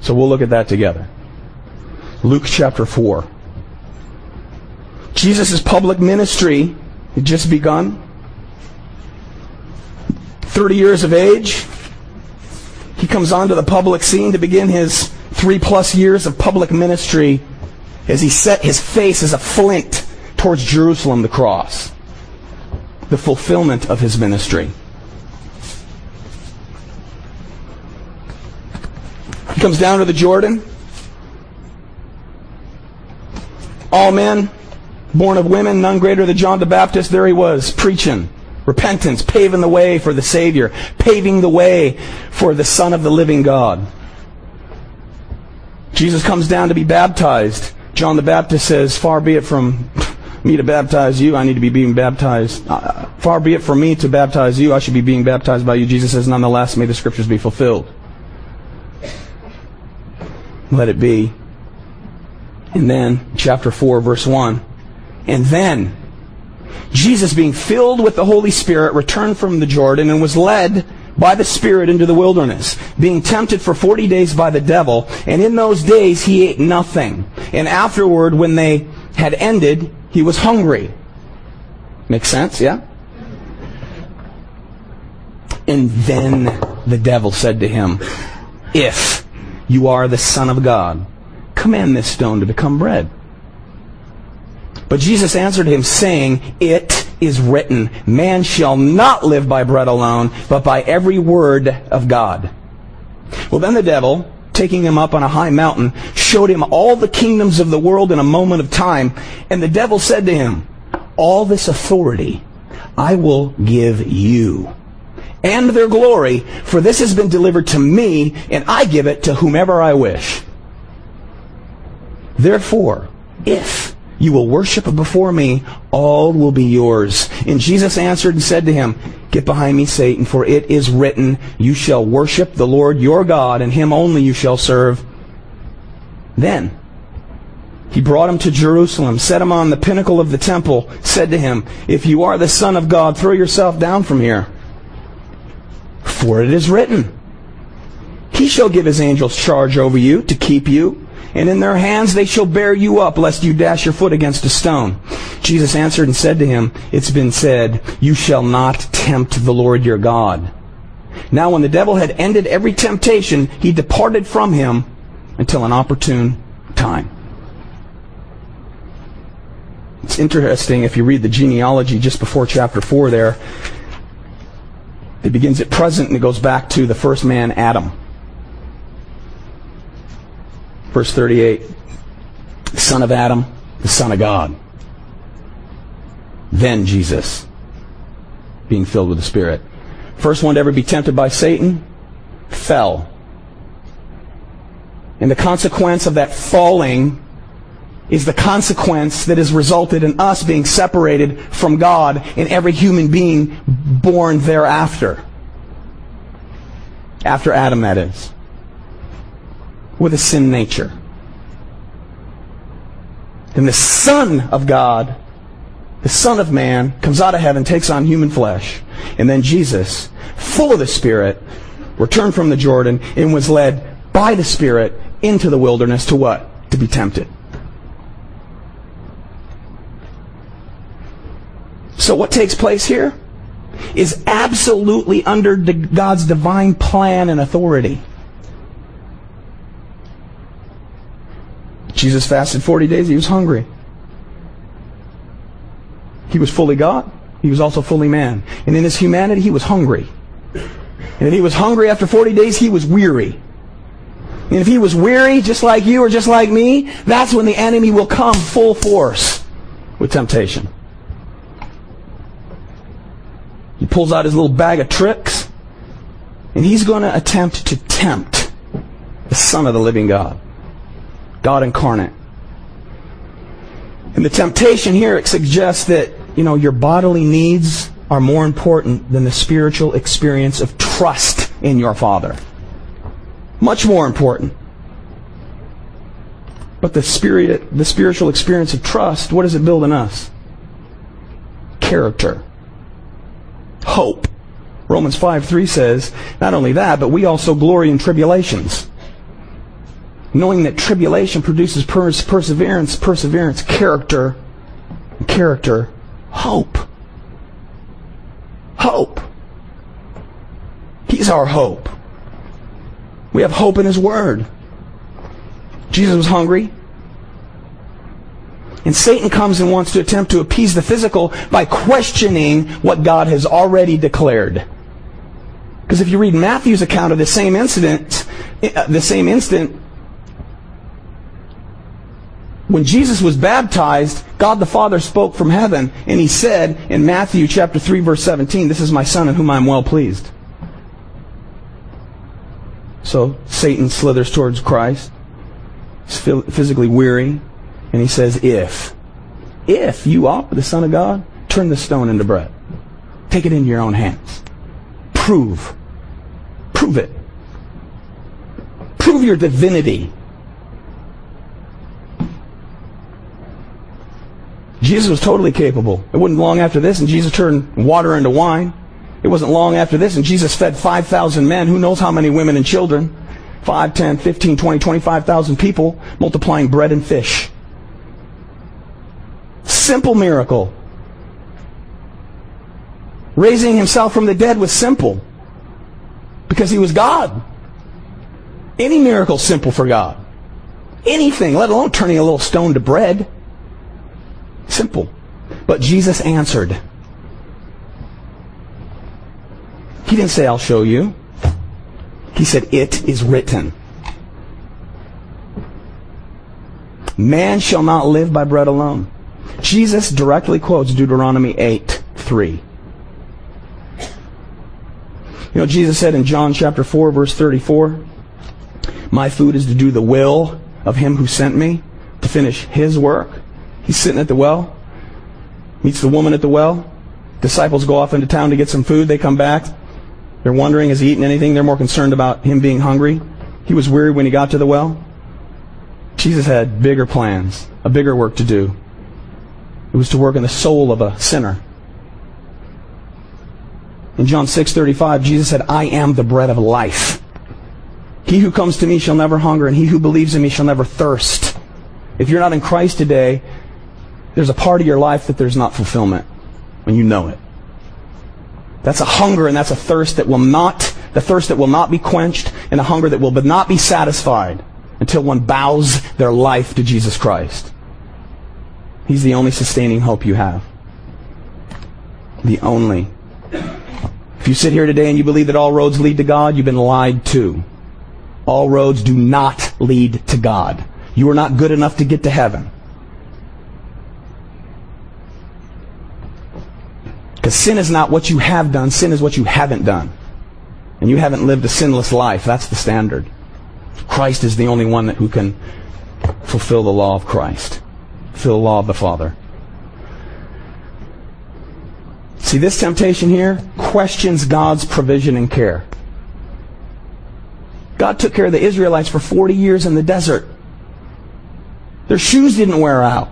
So we'll look at that together. Luke chapter 4. Jesus' public ministry had just begun. 30 years of age, he comes onto the public scene to begin his three plus years of public ministry as he set his face as a flint towards Jerusalem, the cross, the fulfillment of his ministry. He comes down to the Jordan. All men, born of women, none greater than John the Baptist, there he was, preaching Repentance, paving the way for the Savior, paving the way for the Son of the living God. Jesus comes down to be baptized. John the Baptist says, Far be it from me to baptize you, I need to be being baptized. Uh, far be it from me to baptize you, I should be being baptized by you. Jesus says, Nonetheless, may the scriptures be fulfilled. Let it be. And then, chapter 4, verse 1. And then, Jesus, being filled with the Holy Spirit, returned from the Jordan and was led by the Spirit into the wilderness, being tempted for 40 days by the devil. And in those days he ate nothing. And afterward, when they had ended, he was hungry. Makes sense, yeah? And then the devil said to him, If you are the Son of God, command this stone to become bread. But Jesus answered him, saying, It is written, Man shall not live by bread alone, but by every word of God. Well, then the devil taking him up on a high mountain, showed him all the kingdoms of the world in a moment of time. And the devil said to him, All this authority I will give you and their glory, for this has been delivered to me, and I give it to whomever I wish. Therefore, if you will worship before me, all will be yours. And Jesus answered and said to him, Get behind me, Satan, for it is written, You shall worship the Lord your God, and him only you shall serve. Then he brought him to Jerusalem, set him on the pinnacle of the temple, said to him, If you are the Son of God, throw yourself down from here. For it is written, He shall give his angels charge over you to keep you and in their hands they shall bear you up, lest you dash your foot against a stone. Jesus answered and said to him, It's been said, You shall not tempt the Lord your God. Now when the devil had ended every temptation, he departed from him until an opportune time. It's interesting if you read the genealogy just before chapter 4 there. It begins at present and it goes back to the first man, Adam. Verse 38 son of Adam, the son of God. Then Jesus, being filled with the Spirit. First one to ever be tempted by Satan, fell. And the consequence of that falling is the consequence that has resulted in us being separated from God and every human being born thereafter. After Adam, that is with a sin nature. Then the Son of God, the Son of Man, comes out of heaven, takes on human flesh. And then Jesus, full of the Spirit, returned from the Jordan and was led by the Spirit into the wilderness to what? To be tempted. So what takes place here is absolutely under God's divine plan and authority. Jesus fasted 40 days. He was hungry. He was fully God. He was also fully man. And in his humanity, he was hungry. And if he was hungry after 40 days, he was weary. And if he was weary, just like you or just like me, that's when the enemy will come full force with temptation. He pulls out his little bag of tricks, and he's going to attempt to tempt the Son of the living God. God incarnate. And the temptation here it suggests that, you know, your bodily needs are more important than the spiritual experience of trust in your Father. Much more important. But the spirit, the spiritual experience of trust, what does it build in us? Character. Hope. Romans 5 3 says, not only that, but we also glory in tribulations knowing that tribulation produces perseverance, perseverance, character, character, hope. Hope. He's our hope. We have hope in His Word. Jesus was hungry. And Satan comes and wants to attempt to appease the physical by questioning what God has already declared. Because if you read Matthew's account of the same incident, uh, the same instant, when Jesus was baptized, God the Father spoke from heaven, and he said in Matthew chapter 3 verse 17, This is my son in whom I am well pleased. So Satan slithers towards Christ. He's physically weary, and he says, If, if you are the Son of God, turn the stone into bread. Take it into your own hands. Prove. Prove it. Prove your divinity Jesus was totally capable. It wasn't long after this, and Jesus turned water into wine. It wasn't long after this, and Jesus fed 5,000 men. Who knows how many women and children? 5, 10, 15, 20, 25,000 people multiplying bread and fish. Simple miracle. Raising himself from the dead was simple because he was God. Any miracle simple for God. Anything, let alone turning a little stone to bread. Simple. But Jesus answered. He didn't say, I'll show you. He said, It is written. Man shall not live by bread alone. Jesus directly quotes Deuteronomy 8 3. You know, Jesus said in John chapter 4, verse 34, My food is to do the will of him who sent me, to finish his work. He's sitting at the well, meets the woman at the well. Disciples go off into town to get some food. They come back. They're wondering, has he eaten anything? They're more concerned about him being hungry. He was weary when he got to the well. Jesus had bigger plans, a bigger work to do. It was to work in the soul of a sinner. In John 6:35, Jesus said, "I am the bread of life. He who comes to me shall never hunger, and he who believes in me shall never thirst." If you're not in Christ today, there's a part of your life that there's not fulfillment, and you know it. That's a hunger and that's a thirst that will not, the thirst that will not be quenched, and a hunger that will not be satisfied until one bows their life to Jesus Christ. He's the only sustaining hope you have. The only. If you sit here today and you believe that all roads lead to God, you've been lied to. All roads do not lead to God. You are not good enough to get to heaven. Because sin is not what you have done, sin is what you haven't done. And you haven't lived a sinless life. That's the standard. Christ is the only one that, who can fulfill the law of Christ, fulfill the law of the Father. See, this temptation here questions God's provision and care. God took care of the Israelites for 40 years in the desert. Their shoes didn't wear out.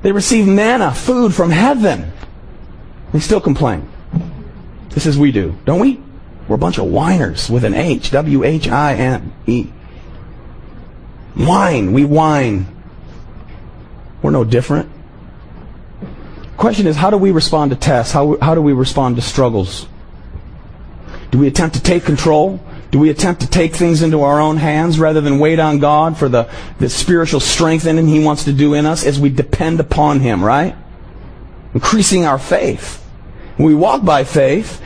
They received manna, food from heaven. They still complain. This is we do, don't we? We're a bunch of whiners with an H. W H I N E. Whine. We whine. We're no different. Question is, how do we respond to tests? How, how do we respond to struggles? Do we attempt to take control? Do we attempt to take things into our own hands rather than wait on God for the, the spiritual strengthening He wants to do in us as we depend upon Him, right? Increasing our faith. We walk by faith,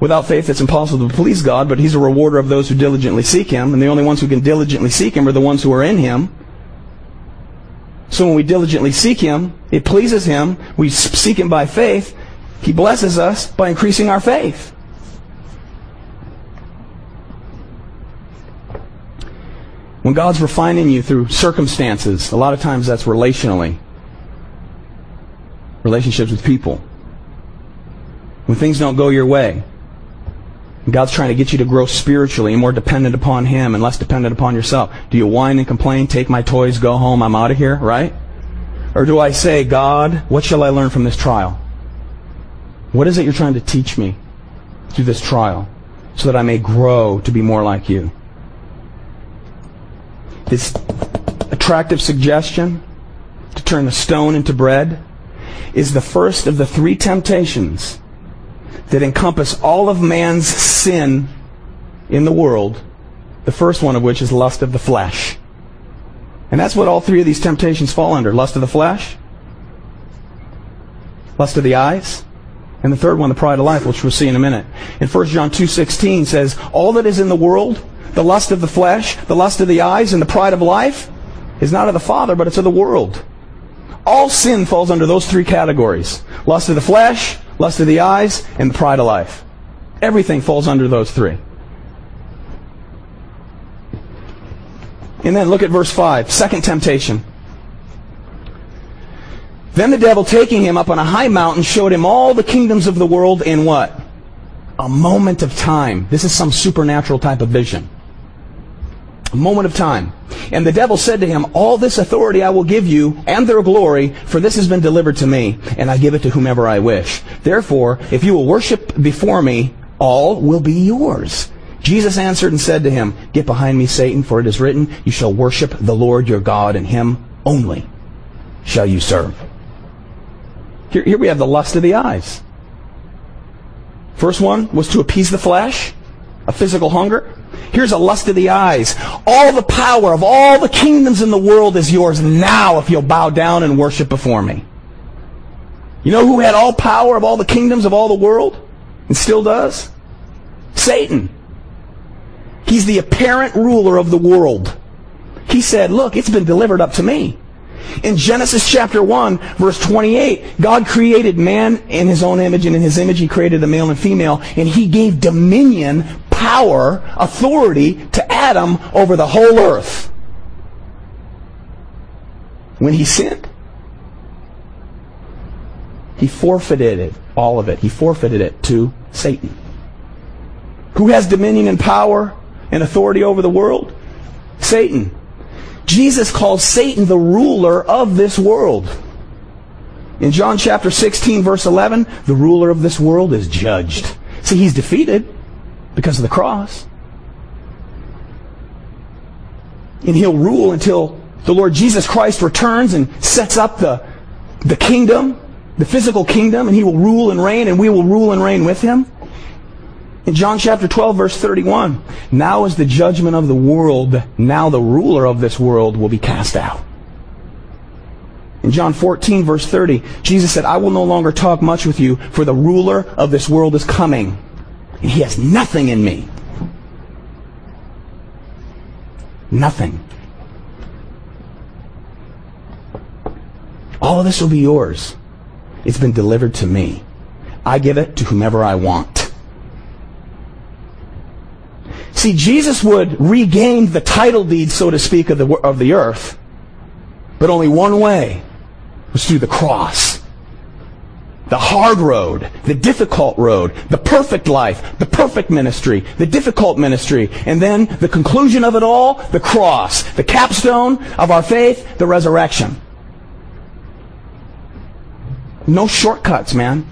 without faith it's impossible to please God, but He's a rewarder of those who diligently seek Him, and the only ones who can diligently seek Him are the ones who are in Him. So when we diligently seek Him, it pleases Him. We seek Him by faith. He blesses us by increasing our faith. When God's refining you through circumstances, a lot of times that's relationally. Relationships with people. When things don't go your way, God's trying to get you to grow spiritually and more dependent upon Him and less dependent upon yourself. Do you whine and complain, take my toys, go home, I'm out of here, right? Or do I say, God, what shall I learn from this trial? What is it you're trying to teach me through this trial so that I may grow to be more like you? This attractive suggestion to turn the stone into bread is the first of the three temptations that encompass all of man's sin in the world, the first one of which is lust of the flesh. And that's what all three of these temptations fall under lust of the flesh, lust of the eyes, and the third one, the pride of life, which we'll see in a minute. In 1 John 2.16 says, All that is in the world, the lust of the flesh, the lust of the eyes, and the pride of life, is not of the Father, but it's of the world. All sin falls under those three categories. Lust of the flesh, lust of the eyes, and pride of life. Everything falls under those three. And then look at verse 5. Second temptation. Then the devil, taking him up on a high mountain, showed him all the kingdoms of the world in what? A moment of time. This is some supernatural type of vision. Moment of time. And the devil said to him, All this authority I will give you, and their glory, for this has been delivered to me, and I give it to whomever I wish. Therefore, if you will worship before me, all will be yours. Jesus answered and said to him, Get behind me, Satan, for it is written, You shall worship the Lord your God, and him only shall you serve. Here, here we have the lust of the eyes. First one was to appease the flesh, a physical hunger. Here's a lust of the eyes. All the power of all the kingdoms in the world is yours now if you'll bow down and worship before me. You know who had all power of all the kingdoms of all the world and still does? Satan. He's the apparent ruler of the world. He said, look, it's been delivered up to me. In Genesis chapter 1, verse 28, God created man in his own image, and in his image he created the male and female, and he gave dominion, power, authority to Adam over the whole earth. When he sinned, he forfeited it, all of it. He forfeited it to Satan. Who has dominion and power and authority over the world? Satan. Jesus calls Satan the ruler of this world. In John chapter 16, verse 11, the ruler of this world is judged. See, he's defeated because of the cross. And he'll rule until the Lord Jesus Christ returns and sets up the, the kingdom, the physical kingdom, and he will rule and reign, and we will rule and reign with him. In John chapter 12, verse 31, now is the judgment of the world. Now the ruler of this world will be cast out. In John 14, verse 30, Jesus said, I will no longer talk much with you, for the ruler of this world is coming, he has nothing in me. Nothing. All of this will be yours. It's been delivered to me. I give it to whomever I want. See, Jesus would regain the title deed, so to speak, of the, of the earth, but only one way was through the cross. The hard road, the difficult road, the perfect life, the perfect ministry, the difficult ministry, and then the conclusion of it all, the cross, the capstone of our faith, the resurrection. No shortcuts, man.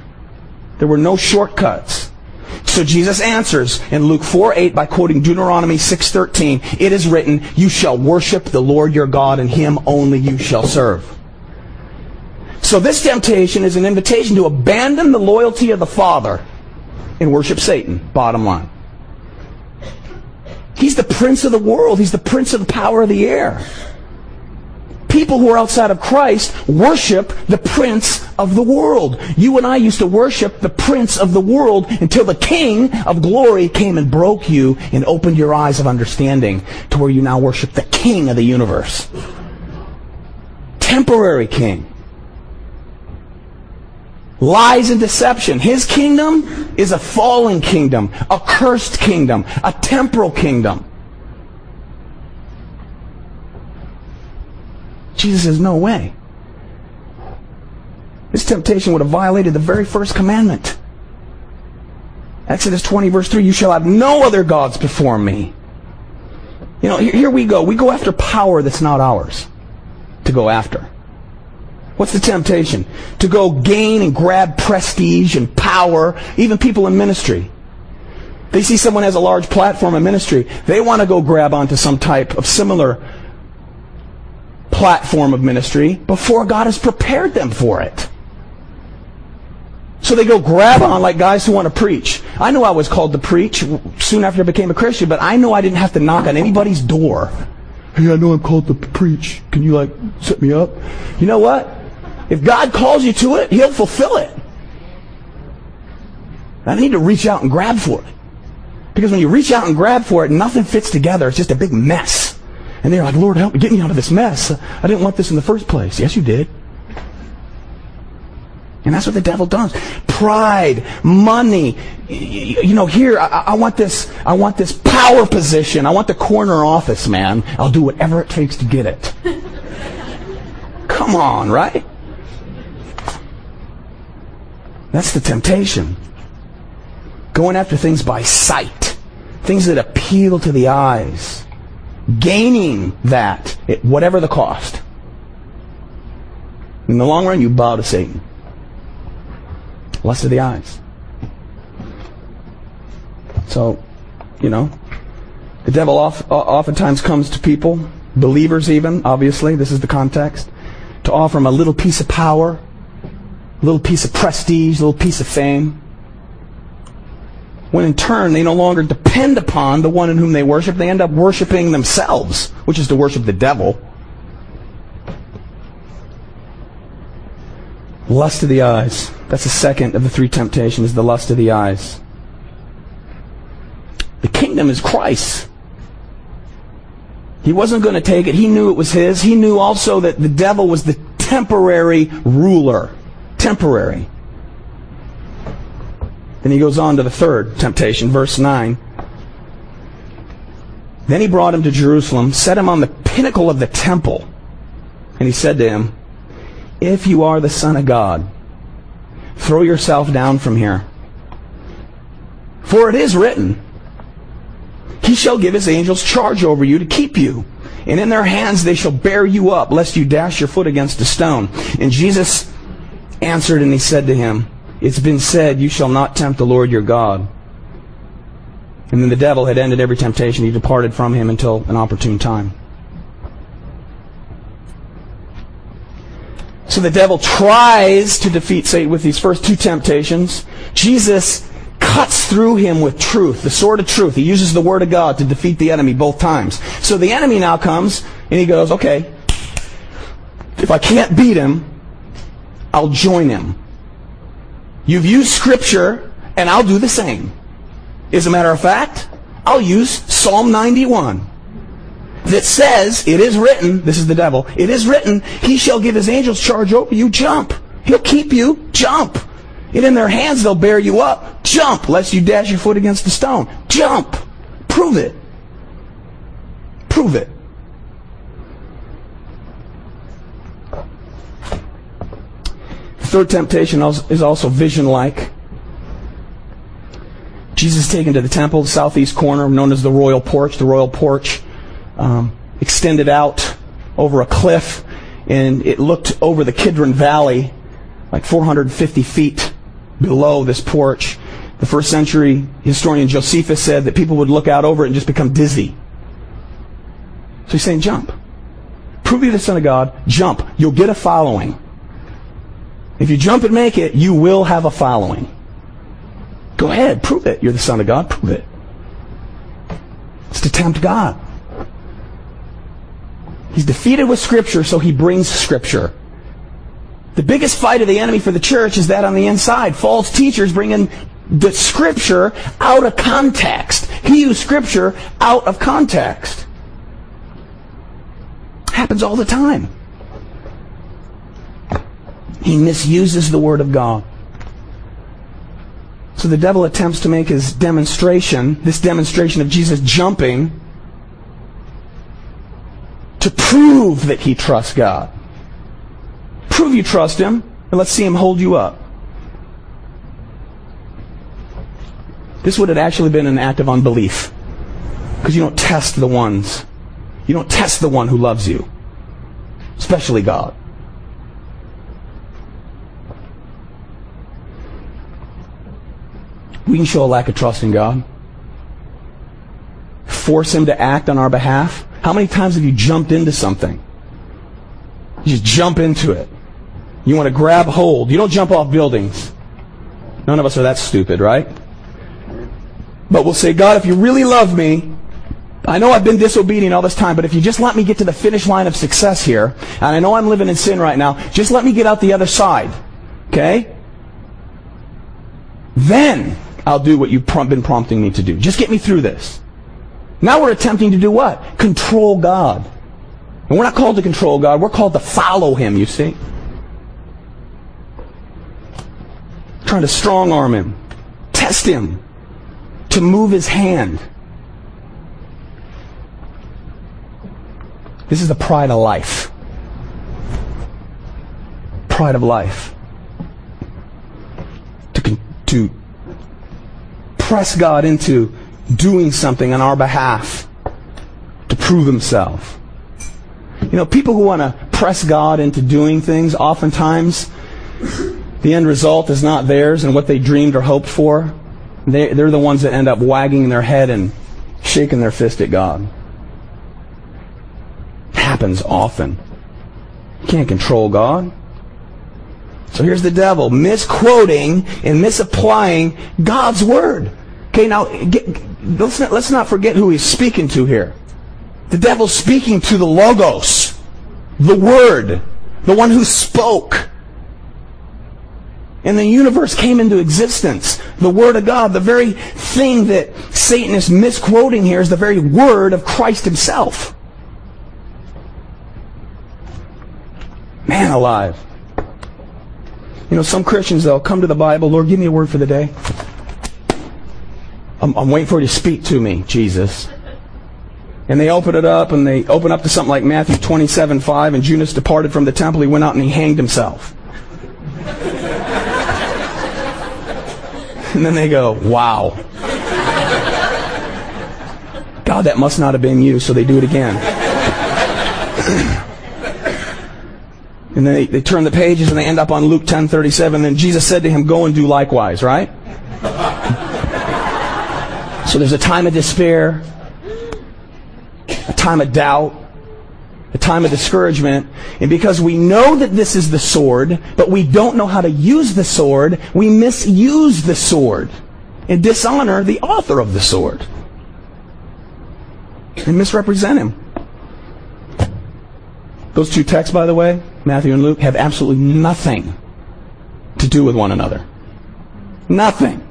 There were no shortcuts. So Jesus answers in Luke 4 8 by quoting Deuteronomy 6:13, "It is written, you shall worship the Lord your God and him only you shall serve." So this temptation is an invitation to abandon the loyalty of the Father and worship Satan, bottom line. He's the prince of the world. He's the prince of the power of the air people who are outside of Christ worship the prince of the world. You and I used to worship the prince of the world until the king of glory came and broke you and opened your eyes of understanding to where you now worship the king of the universe. Temporary king. Lies and deception. His kingdom is a fallen kingdom, a cursed kingdom, a temporal kingdom. Jesus says, no way. This temptation would have violated the very first commandment. Exodus 20, verse 3, you shall have no other gods before me. You know, here, we go. We go after power that's not ours to go after. What's the temptation? To go gain and grab prestige and power, even people in ministry. They see someone has a large platform in ministry. They want to go grab onto some type of similar platform of ministry before God has prepared them for it. So they go grab on like guys who want to preach. I knew I was called to preach soon after I became a Christian, but I knew I didn't have to knock on anybody's door. Hey, I know I'm called to preach. Can you like set me up? You know what? If God calls you to it, He'll fulfill it. I need to reach out and grab for it. Because when you reach out and grab for it, nothing fits together. It's just a big mess. And they're like, Lord, help me, get me out of this mess. I didn't want this in the first place. Yes, you did. And that's what the devil does. Pride, money. You know, here, I, I, want this, I want this power position. I want the corner office, man. I'll do whatever it takes to get it. Come on, right? That's the temptation. Going after things by sight. Things that appeal to the eyes gaining that, at whatever the cost. In the long run, you bow to Satan. Lust of the eyes. So, you know, the devil oft, oftentimes comes to people, believers even, obviously, this is the context, to offer them a little piece of power, little piece of prestige, little piece of fame when in turn they no longer depend upon the one in whom they worship, they end up worshiping themselves, which is to worship the devil. Lust of the eyes. That's the second of the three temptations, the lust of the eyes. The kingdom is Christ. He wasn't going to take it. He knew it was his. He knew also that the devil was the temporary ruler. Temporary. Then he goes on to the third temptation, verse 9. Then he brought him to Jerusalem, set him on the pinnacle of the temple, and he said to him, If you are the Son of God, throw yourself down from here. For it is written, He shall give His angels charge over you to keep you. And in their hands they shall bear you up, lest you dash your foot against a stone. And Jesus answered and he said to him, It's been said, You shall not tempt the Lord your God. And then the devil had ended every temptation. He departed from him until an opportune time. So the devil tries to defeat Satan with these first two temptations. Jesus cuts through him with truth, the sword of truth. He uses the word of God to defeat the enemy both times. So the enemy now comes and he goes, okay, if I can't beat him, I'll join him. You've used scripture and I'll do the same. As a matter of fact, I'll use Psalm 91 that says, it is written, this is the devil, it is written, he shall give his angels charge over you, jump. He'll keep you, jump. And in their hands they'll bear you up, jump, lest you dash your foot against the stone. Jump. Prove it. Prove it. Third temptation is also vision-like. Jesus is taken to the temple, the southeast corner, known as the royal porch. The royal porch um, extended out over a cliff, and it looked over the Kidron Valley, like 450 feet below this porch. The first century historian Josephus said that people would look out over it and just become dizzy. So he's saying, jump. Prove you're the Son of God, jump. You'll get a following. If you jump and make it, you will have a following. Go ahead, prove it. You're the Son of God, prove it. It's to tempt God. He's defeated with Scripture, so he brings Scripture. The biggest fight of the enemy for the church is that on the inside. False teachers bring in the Scripture out of context. He used Scripture out of context. Happens all the time. He misuses the Word of God. So the devil attempts to make his demonstration, this demonstration of Jesus jumping, to prove that he trusts God. Prove you trust him, and let's see him hold you up. This would have actually been an act of unbelief. Because you don't test the ones. You don't test the one who loves you. Especially God. We can show a lack of trust in God. Force Him to act on our behalf. How many times have you jumped into something? You just jump into it. You want to grab hold. You don't jump off buildings. None of us are that stupid, right? But we'll say, God, if you really love me, I know I've been disobedient all this time, but if you just let me get to the finish line of success here, and I know I'm living in sin right now, just let me get out the other side. Okay? Then I'll do what you've been prompting me to do. Just get me through this. Now we're attempting to do what? Control God. And we're not called to control God, we're called to follow Him, you see. Trying to strong arm Him, test Him, to move His hand. This is the pride of life. Pride of life. To, to press God into doing something on our behalf to prove himself. You know, people who want to press God into doing things, oftentimes the end result is not theirs and what they dreamed or hoped for. They, they're the ones that end up wagging their head and shaking their fist at God. It happens often. You can't control God. So here's the devil misquoting and misapplying God's word. Okay, now get, let's, not, let's not forget who he's speaking to here. The devil's speaking to the Logos, the Word, the one who spoke. And the universe came into existence. The Word of God, the very thing that Satan is misquoting here, is the very Word of Christ Himself. Man alive. You know, some Christians, they'll come to the Bible, Lord, give me a word for the day. I'm, I'm waiting for you to speak to me, Jesus. And they open it up, and they open up to something like Matthew 27 5, and Judas departed from the temple. He went out and he hanged himself. and then they go, wow. God, that must not have been you, so they do it again. and they, they turn the pages and they end up on Luke 10 37. Then Jesus said to him, Go and do likewise, right? so there's a time of despair, a time of doubt, a time of discouragement. And because we know that this is the sword, but we don't know how to use the sword, we misuse the sword and dishonor the author of the sword and misrepresent him. Those two texts, by the way, Matthew and Luke, have absolutely nothing to do with one another. Nothing.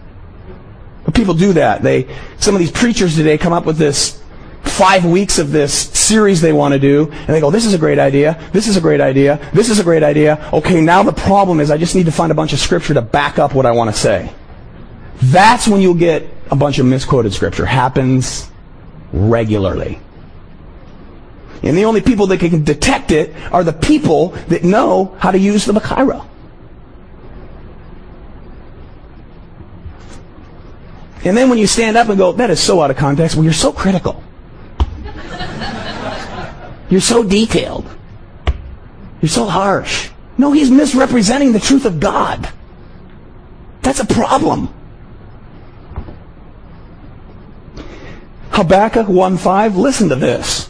But people do that. They, some of these preachers today come up with this five weeks of this series they want to do, and they go, this is a great idea, this is a great idea, this is a great idea. Okay, now the problem is I just need to find a bunch of scripture to back up what I want to say. That's when you'll get a bunch of misquoted scripture. Happens regularly. And the only people that can detect it are the people that know how to use the Machaira. And then when you stand up and go, that is so out of context, well, you're so critical. You're so detailed. You're so harsh. No, he's misrepresenting the truth of God. That's a problem. Habakkuk 1.5, listen to this.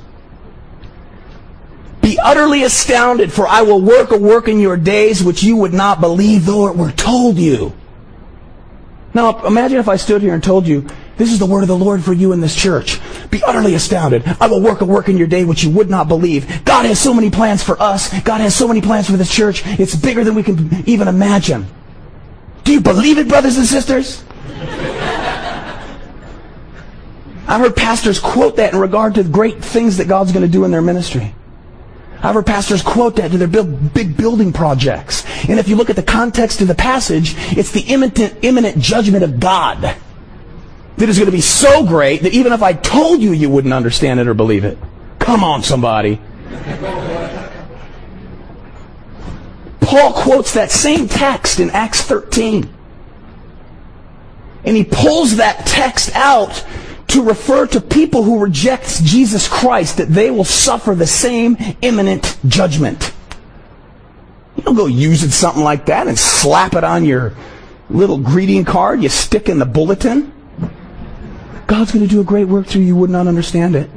Be utterly astounded, for I will work a work in your days which you would not believe, though it were told you. Now, imagine if I stood here and told you, this is the word of the Lord for you in this church. Be utterly astounded. I will work a work in your day which you would not believe. God has so many plans for us. God has so many plans for this church. It's bigger than we can even imagine. Do you believe it, brothers and sisters? I've heard pastors quote that in regard to great things that God's going to do in their ministry. I've heard pastors quote that to their big building projects. And if you look at the context of the passage, it's the imminent, imminent judgment of God that is going to be so great that even if I told you, you wouldn't understand it or believe it. Come on, somebody. Paul quotes that same text in Acts 13. And he pulls that text out to refer to people who reject Jesus Christ that they will suffer the same imminent judgment. You don't go using something like that and slap it on your little greeting card you stick in the bulletin. God's going to do a great work through you. You would not understand it.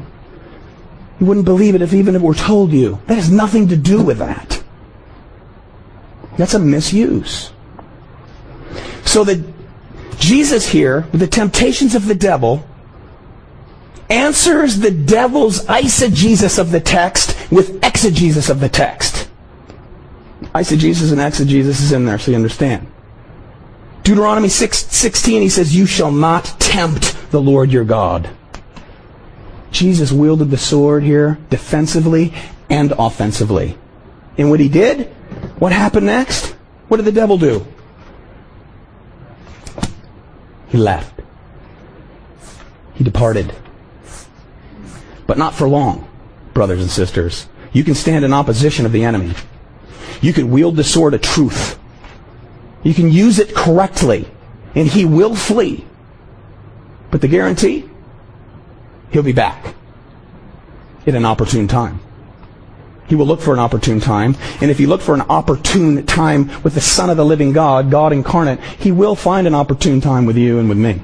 You wouldn't believe it if even it were told you. That has nothing to do with that. That's a misuse. So that Jesus here, with the temptations of the devil, answers the devil's eisegesis of the text with exegesis of the text. Eisegesis and exegesis is in there, so you understand. Deuteronomy 6, 16, he says, You shall not tempt the Lord your God. Jesus wielded the sword here defensively and offensively. And what he did, what happened next? What did the devil do? He left. He departed but not for long, brothers and sisters. You can stand in opposition of the enemy. You can wield the sword of truth. You can use it correctly, and he will flee. But the guarantee? He'll be back at an opportune time. He will look for an opportune time. And if you look for an opportune time with the Son of the living God, God incarnate, He will find an opportune time with you and with me.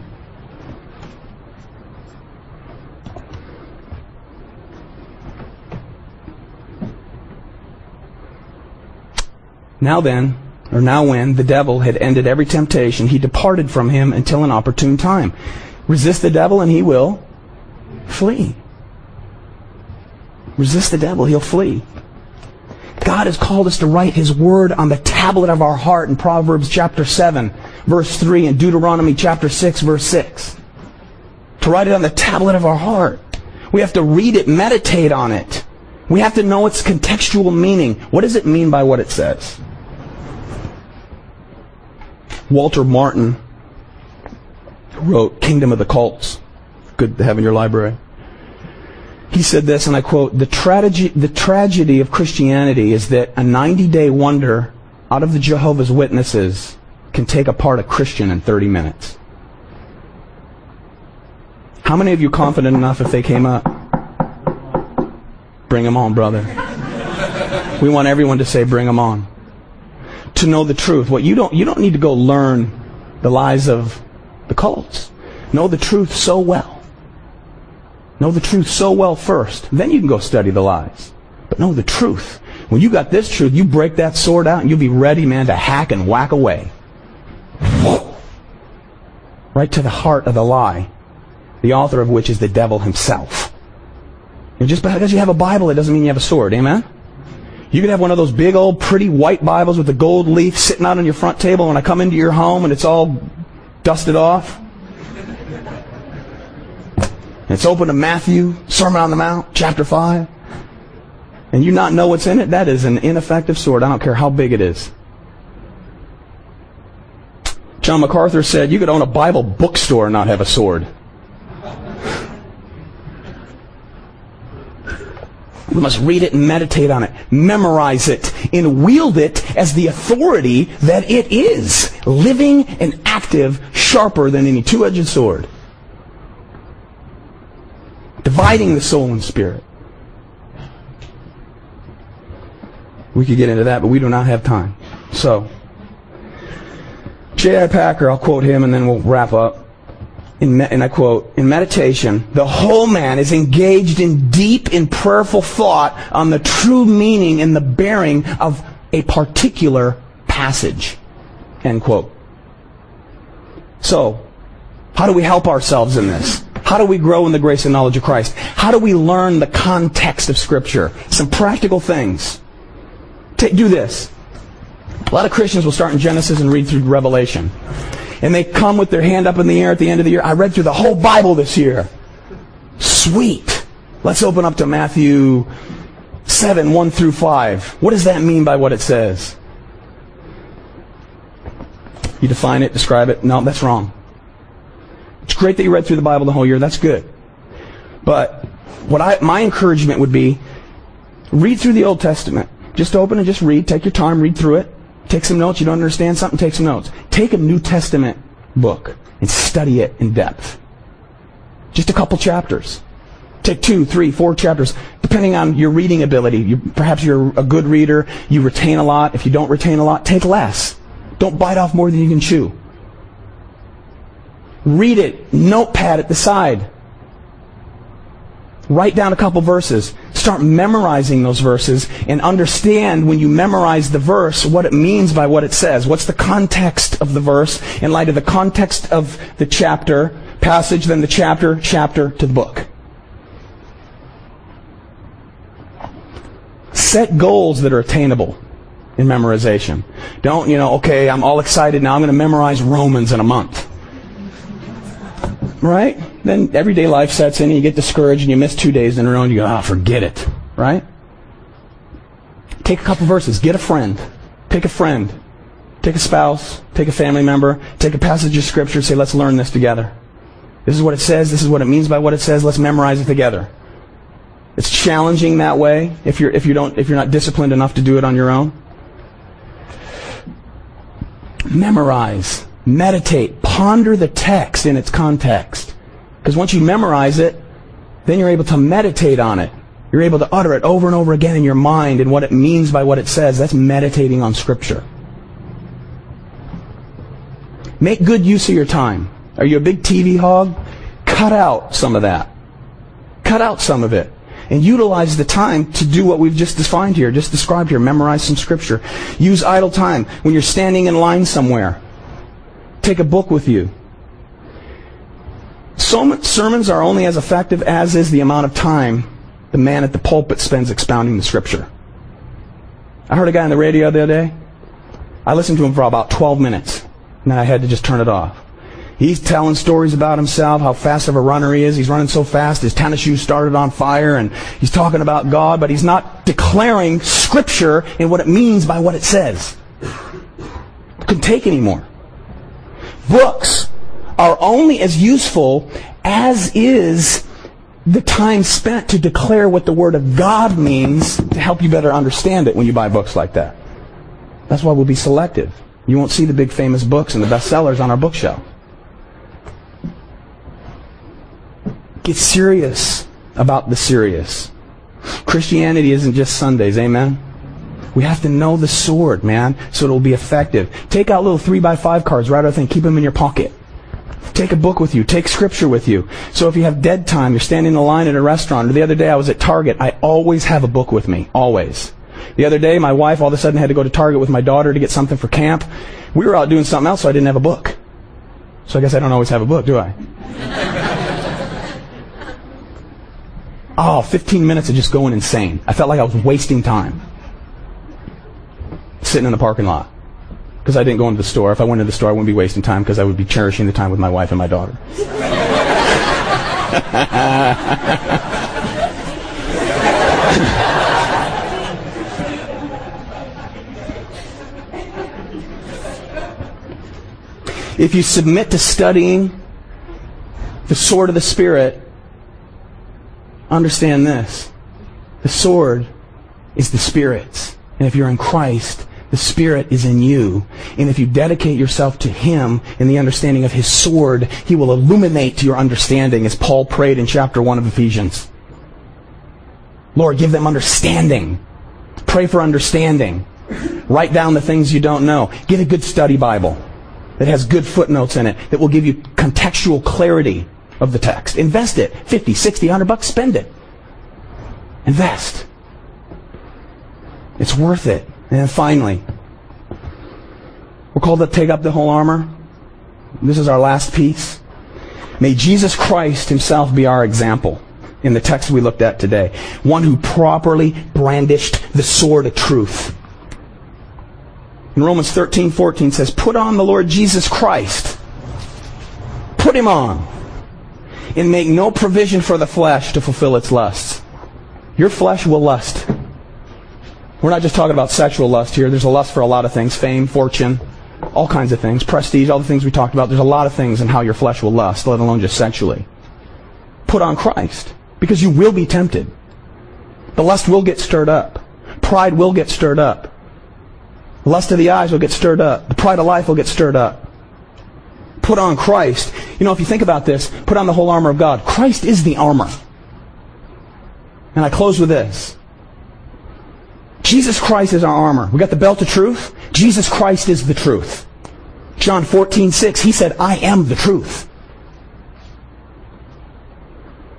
Now then, or now when the devil had ended every temptation, he departed from him until an opportune time. Resist the devil and he will flee. Resist the devil, he'll flee. God has called us to write His Word on the tablet of our heart in Proverbs chapter 7, verse 3, and Deuteronomy chapter 6, verse 6. To write it on the tablet of our heart. We have to read it, meditate on it. We have to know its contextual meaning. What does it mean by what it says? Walter Martin wrote Kingdom of the Cults. Good to have in your library. He said this, and I quote, the tragedy, the tragedy of Christianity is that a 90-day wonder out of the Jehovah's Witnesses can take apart a Christian in 30 minutes. How many of you confident enough if they came up? Bring them on, brother. We want everyone to say, bring them on. To know the truth. What you don't, you don't need to go learn the lies of the cults. Know the truth so well. Know the truth so well first. Then you can go study the lies. But know the truth. When you got this truth, you break that sword out and you'll be ready, man, to hack and whack away. Right to the heart of the lie, the author of which is the devil himself. And just because you have a Bible, it doesn't mean you have a sword. Amen? You can have one of those big old pretty white Bibles with the gold leaf sitting out on your front table when I come into your home and it's all dusted off. And it's open to Matthew, Sermon on the Mount, chapter 5. And you not know what's in it? That is an ineffective sword. I don't care how big it is. John MacArthur said you could own a Bible bookstore and not have a sword. We must read it and meditate on it, memorize it, and wield it as the authority that it is. Living and active, sharper than any two-edged sword. Dividing the soul and spirit. We could get into that, but we do not have time. So, J.I. Packer, I'll quote him and then we'll wrap up in, and I quote, in meditation, the whole man is engaged in deep and prayerful thought on the true meaning and the bearing of a particular passage. End quote. So, how do we help ourselves in this? How do we grow in the grace and knowledge of Christ? How do we learn the context of Scripture? Some practical things. do this. A lot of Christians will start in Genesis and read through Revelation and they come with their hand up in the air at the end of the year. I read through the whole Bible this year. Sweet. Let's open up to Matthew 7, 1 through 5. What does that mean by what it says? You define it, describe it. No, that's wrong. It's great that you read through the Bible the whole year. That's good. But what I, my encouragement would be, read through the Old Testament. Just open and just read. Take your time, read through it. Take some notes. You don't understand something? Take some notes. Take a New Testament book and study it in depth. Just a couple chapters. Take two, three, four chapters, depending on your reading ability. You, perhaps you're a good reader. You retain a lot. If you don't retain a lot, take less. Don't bite off more than you can chew. Read it. Notepad at the side. Write down a couple verses. Start memorizing those verses and understand when you memorize the verse what it means by what it says. What's the context of the verse in light of the context of the chapter, passage, then the chapter, chapter to the book. Set goals that are attainable in memorization. Don't, you know, okay, I'm all excited now, I'm going to memorize Romans in a month. Right? Then everyday life sets in and you get discouraged and you miss two days in a row and you go, ah, oh, forget it. Right? Take a couple verses. Get a friend. Take a friend. Take a spouse. Take a family member. Take a passage of scripture. and Say, let's learn this together. This is what it says. This is what it means by what it says. Let's memorize it together. It's challenging that way if you're, if you don't, if you're not disciplined enough to do it on your own. Memorize. Meditate. Ponder the text in its context. Because once you memorize it, then you're able to meditate on it. You're able to utter it over and over again in your mind and what it means by what it says. That's meditating on Scripture. Make good use of your time. Are you a big TV hog? Cut out some of that. Cut out some of it. And utilize the time to do what we've just defined here, just described here. Memorize some Scripture. Use idle time when you're standing in line somewhere. Take a book with you. Sermons are only as effective as is the amount of time the man at the pulpit spends expounding the scripture. I heard a guy on the radio the other day. I listened to him for about 12 minutes, and then I had to just turn it off. He's telling stories about himself, how fast of a runner he is. He's running so fast, his tennis shoes started on fire, and he's talking about God, but he's not declaring Scripture and what it means by what it says. Couldn't take anymore. Books are only as useful as is the time spent to declare what the Word of God means to help you better understand it when you buy books like that. That's why we'll be selective. You won't see the big famous books and the bestsellers on our bookshelf. Get serious about the serious. Christianity isn't just Sundays, amen? We have to know the sword, man, so it'll be effective. Take out little 3 by 5 cards right out thing. Keep them in your pocket. Take a book with you. Take scripture with you. So if you have dead time, you're standing in line at a restaurant, or the other day I was at Target, I always have a book with me. Always. The other day, my wife all of a sudden had to go to Target with my daughter to get something for camp. We were out doing something else, so I didn't have a book. So I guess I don't always have a book, do I? oh, 15 minutes of just going insane. I felt like I was wasting time. Sitting in the parking lot. Because I didn't go into the store. If I went into the store, I wouldn't be wasting time because I would be cherishing the time with my wife and my daughter. if you submit to studying the sword of the Spirit, understand this. The sword is the Spirit's. And if you're in Christ, the Spirit is in you. And if you dedicate yourself to Him in the understanding of His sword, He will illuminate your understanding, as Paul prayed in chapter 1 of Ephesians. Lord, give them understanding. Pray for understanding. Write down the things you don't know. Get a good study Bible that has good footnotes in it that will give you contextual clarity of the text. Invest it. 50, 60, 100 bucks, spend it. Invest. It's worth it. And finally, we're called to take up the whole armor. This is our last piece. May Jesus Christ himself be our example in the text we looked at today. One who properly brandished the sword of truth. In Romans 13, 14 says, Put on the Lord Jesus Christ. Put him on. And make no provision for the flesh to fulfill its lusts. Your flesh will lust. We're not just talking about sexual lust here. There's a lust for a lot of things fame, fortune, all kinds of things, prestige, all the things we talked about. There's a lot of things in how your flesh will lust, let alone just sexually. Put on Christ. Because you will be tempted. The lust will get stirred up. Pride will get stirred up. Lust of the eyes will get stirred up. The pride of life will get stirred up. Put on Christ. You know, if you think about this, put on the whole armor of God. Christ is the armor. And I close with this. Jesus Christ is our armor. We got the belt of truth. Jesus Christ is the truth. John 14, 6, he said, I am the truth.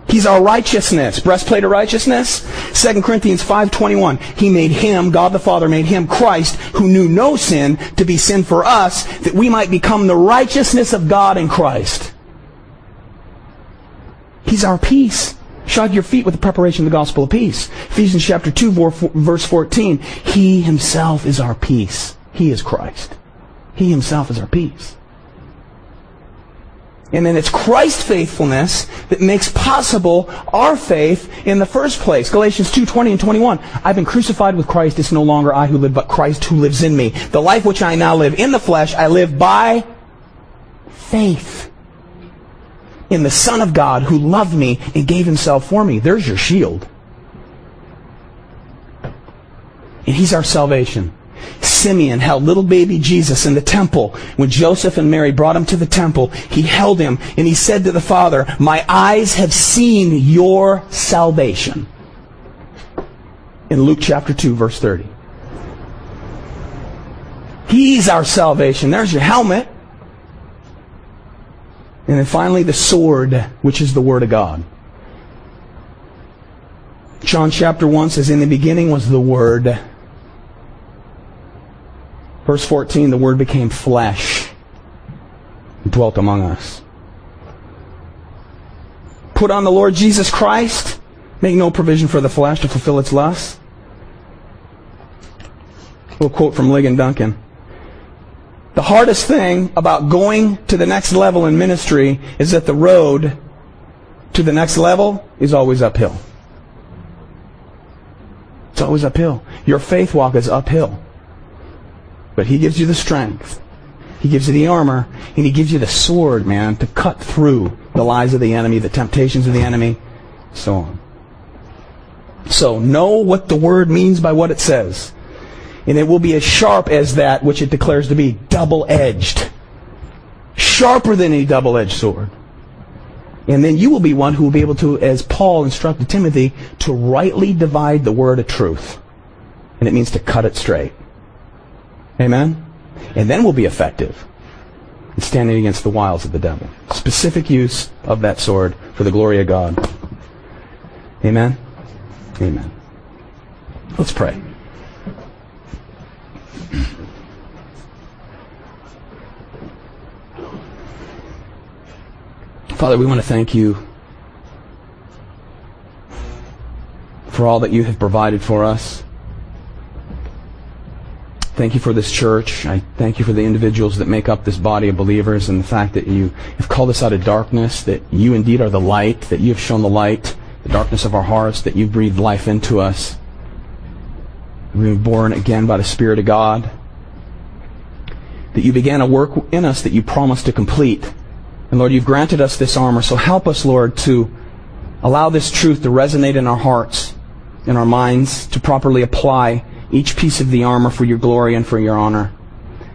He's our righteousness. Breastplate of righteousness. 2 Corinthians 5.21. He made him, God the Father made him, Christ, who knew no sin, to be sin for us, that we might become the righteousness of God in Christ. He's our peace. Shod your feet with the preparation of the gospel of peace. Ephesians chapter 2, verse 14. He himself is our peace. He is Christ. He himself is our peace. And then it's Christ's faithfulness that makes possible our faith in the first place. Galatians 2, 20 and 21. I've been crucified with Christ. It's no longer I who live, but Christ who lives in me. The life which I now live in the flesh, I live by faith in the Son of God who loved me and gave himself for me. There's your shield. And he's our salvation. Simeon held little baby Jesus in the temple. When Joseph and Mary brought him to the temple, he held him and he said to the Father, My eyes have seen your salvation. In Luke chapter 2, verse 30. He's our salvation. There's your helmet. And then finally, the sword, which is the Word of God. John chapter 1 says, In the beginning was the Word. Verse 14, the Word became flesh and dwelt among us. Put on the Lord Jesus Christ. Make no provision for the flesh to fulfill its lusts. A little quote from Ligon Duncan. The hardest thing about going to the next level in ministry is that the road to the next level is always uphill. It's always uphill. Your faith walk is uphill. But He gives you the strength. He gives you the armor. And He gives you the sword, man, to cut through the lies of the enemy, the temptations of the enemy, so on. So know what the word means by what it says. And it will be as sharp as that which it declares to be double edged. Sharper than a double edged sword. And then you will be one who will be able to, as Paul instructed Timothy, to rightly divide the word of truth. And it means to cut it straight. Amen? And then we'll be effective in standing against the wiles of the devil. Specific use of that sword for the glory of God. Amen? Amen. Let's pray. Father, we want to thank you for all that you have provided for us. Thank you for this church. I thank you for the individuals that make up this body of believers and the fact that you have called us out of darkness, that you indeed are the light, that you have shown the light, the darkness of our hearts, that you've breathed life into us. We were born again by the Spirit of God. That you began a work in us that you promised to complete. And Lord, you've granted us this armor, so help us, Lord, to allow this truth to resonate in our hearts, in our minds, to properly apply each piece of the armor for your glory and for your honor.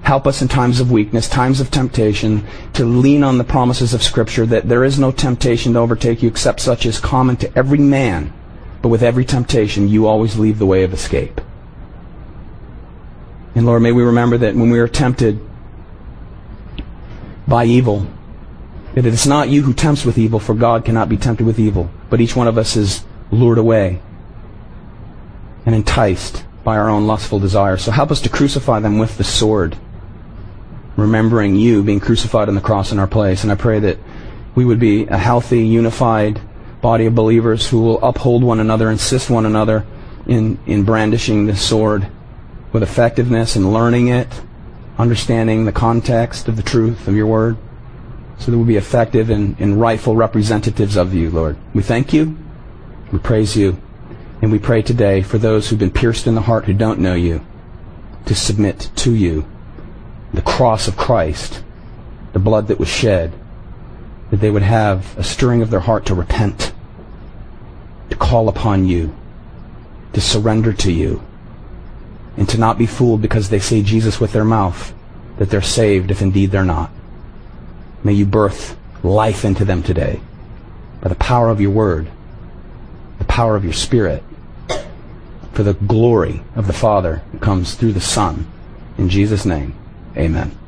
Help us in times of weakness, times of temptation, to lean on the promises of Scripture that there is no temptation to overtake you except such as common to every man. But with every temptation, you always leave the way of escape. And Lord, may we remember that when we are tempted by evil, it is not you who tempts with evil, for God cannot be tempted with evil, but each one of us is lured away and enticed by our own lustful desires. So help us to crucify them with the sword, remembering you being crucified on the cross in our place. And I pray that we would be a healthy, unified body of believers who will uphold one another, assist one another in, in brandishing the sword with effectiveness and learning it, understanding the context of the truth of your word, so that we'll be effective and, and rightful representatives of you, Lord. We thank you. We praise you. And we pray today for those who've been pierced in the heart who don't know you to submit to you the cross of Christ, the blood that was shed, that they would have a stirring of their heart to repent, to call upon you, to surrender to you, and to not be fooled because they say Jesus with their mouth, that they're saved if indeed they're not. May you birth life into them today by the power of your word, the power of your spirit, for the glory of the Father comes through the Son. In Jesus' name, amen.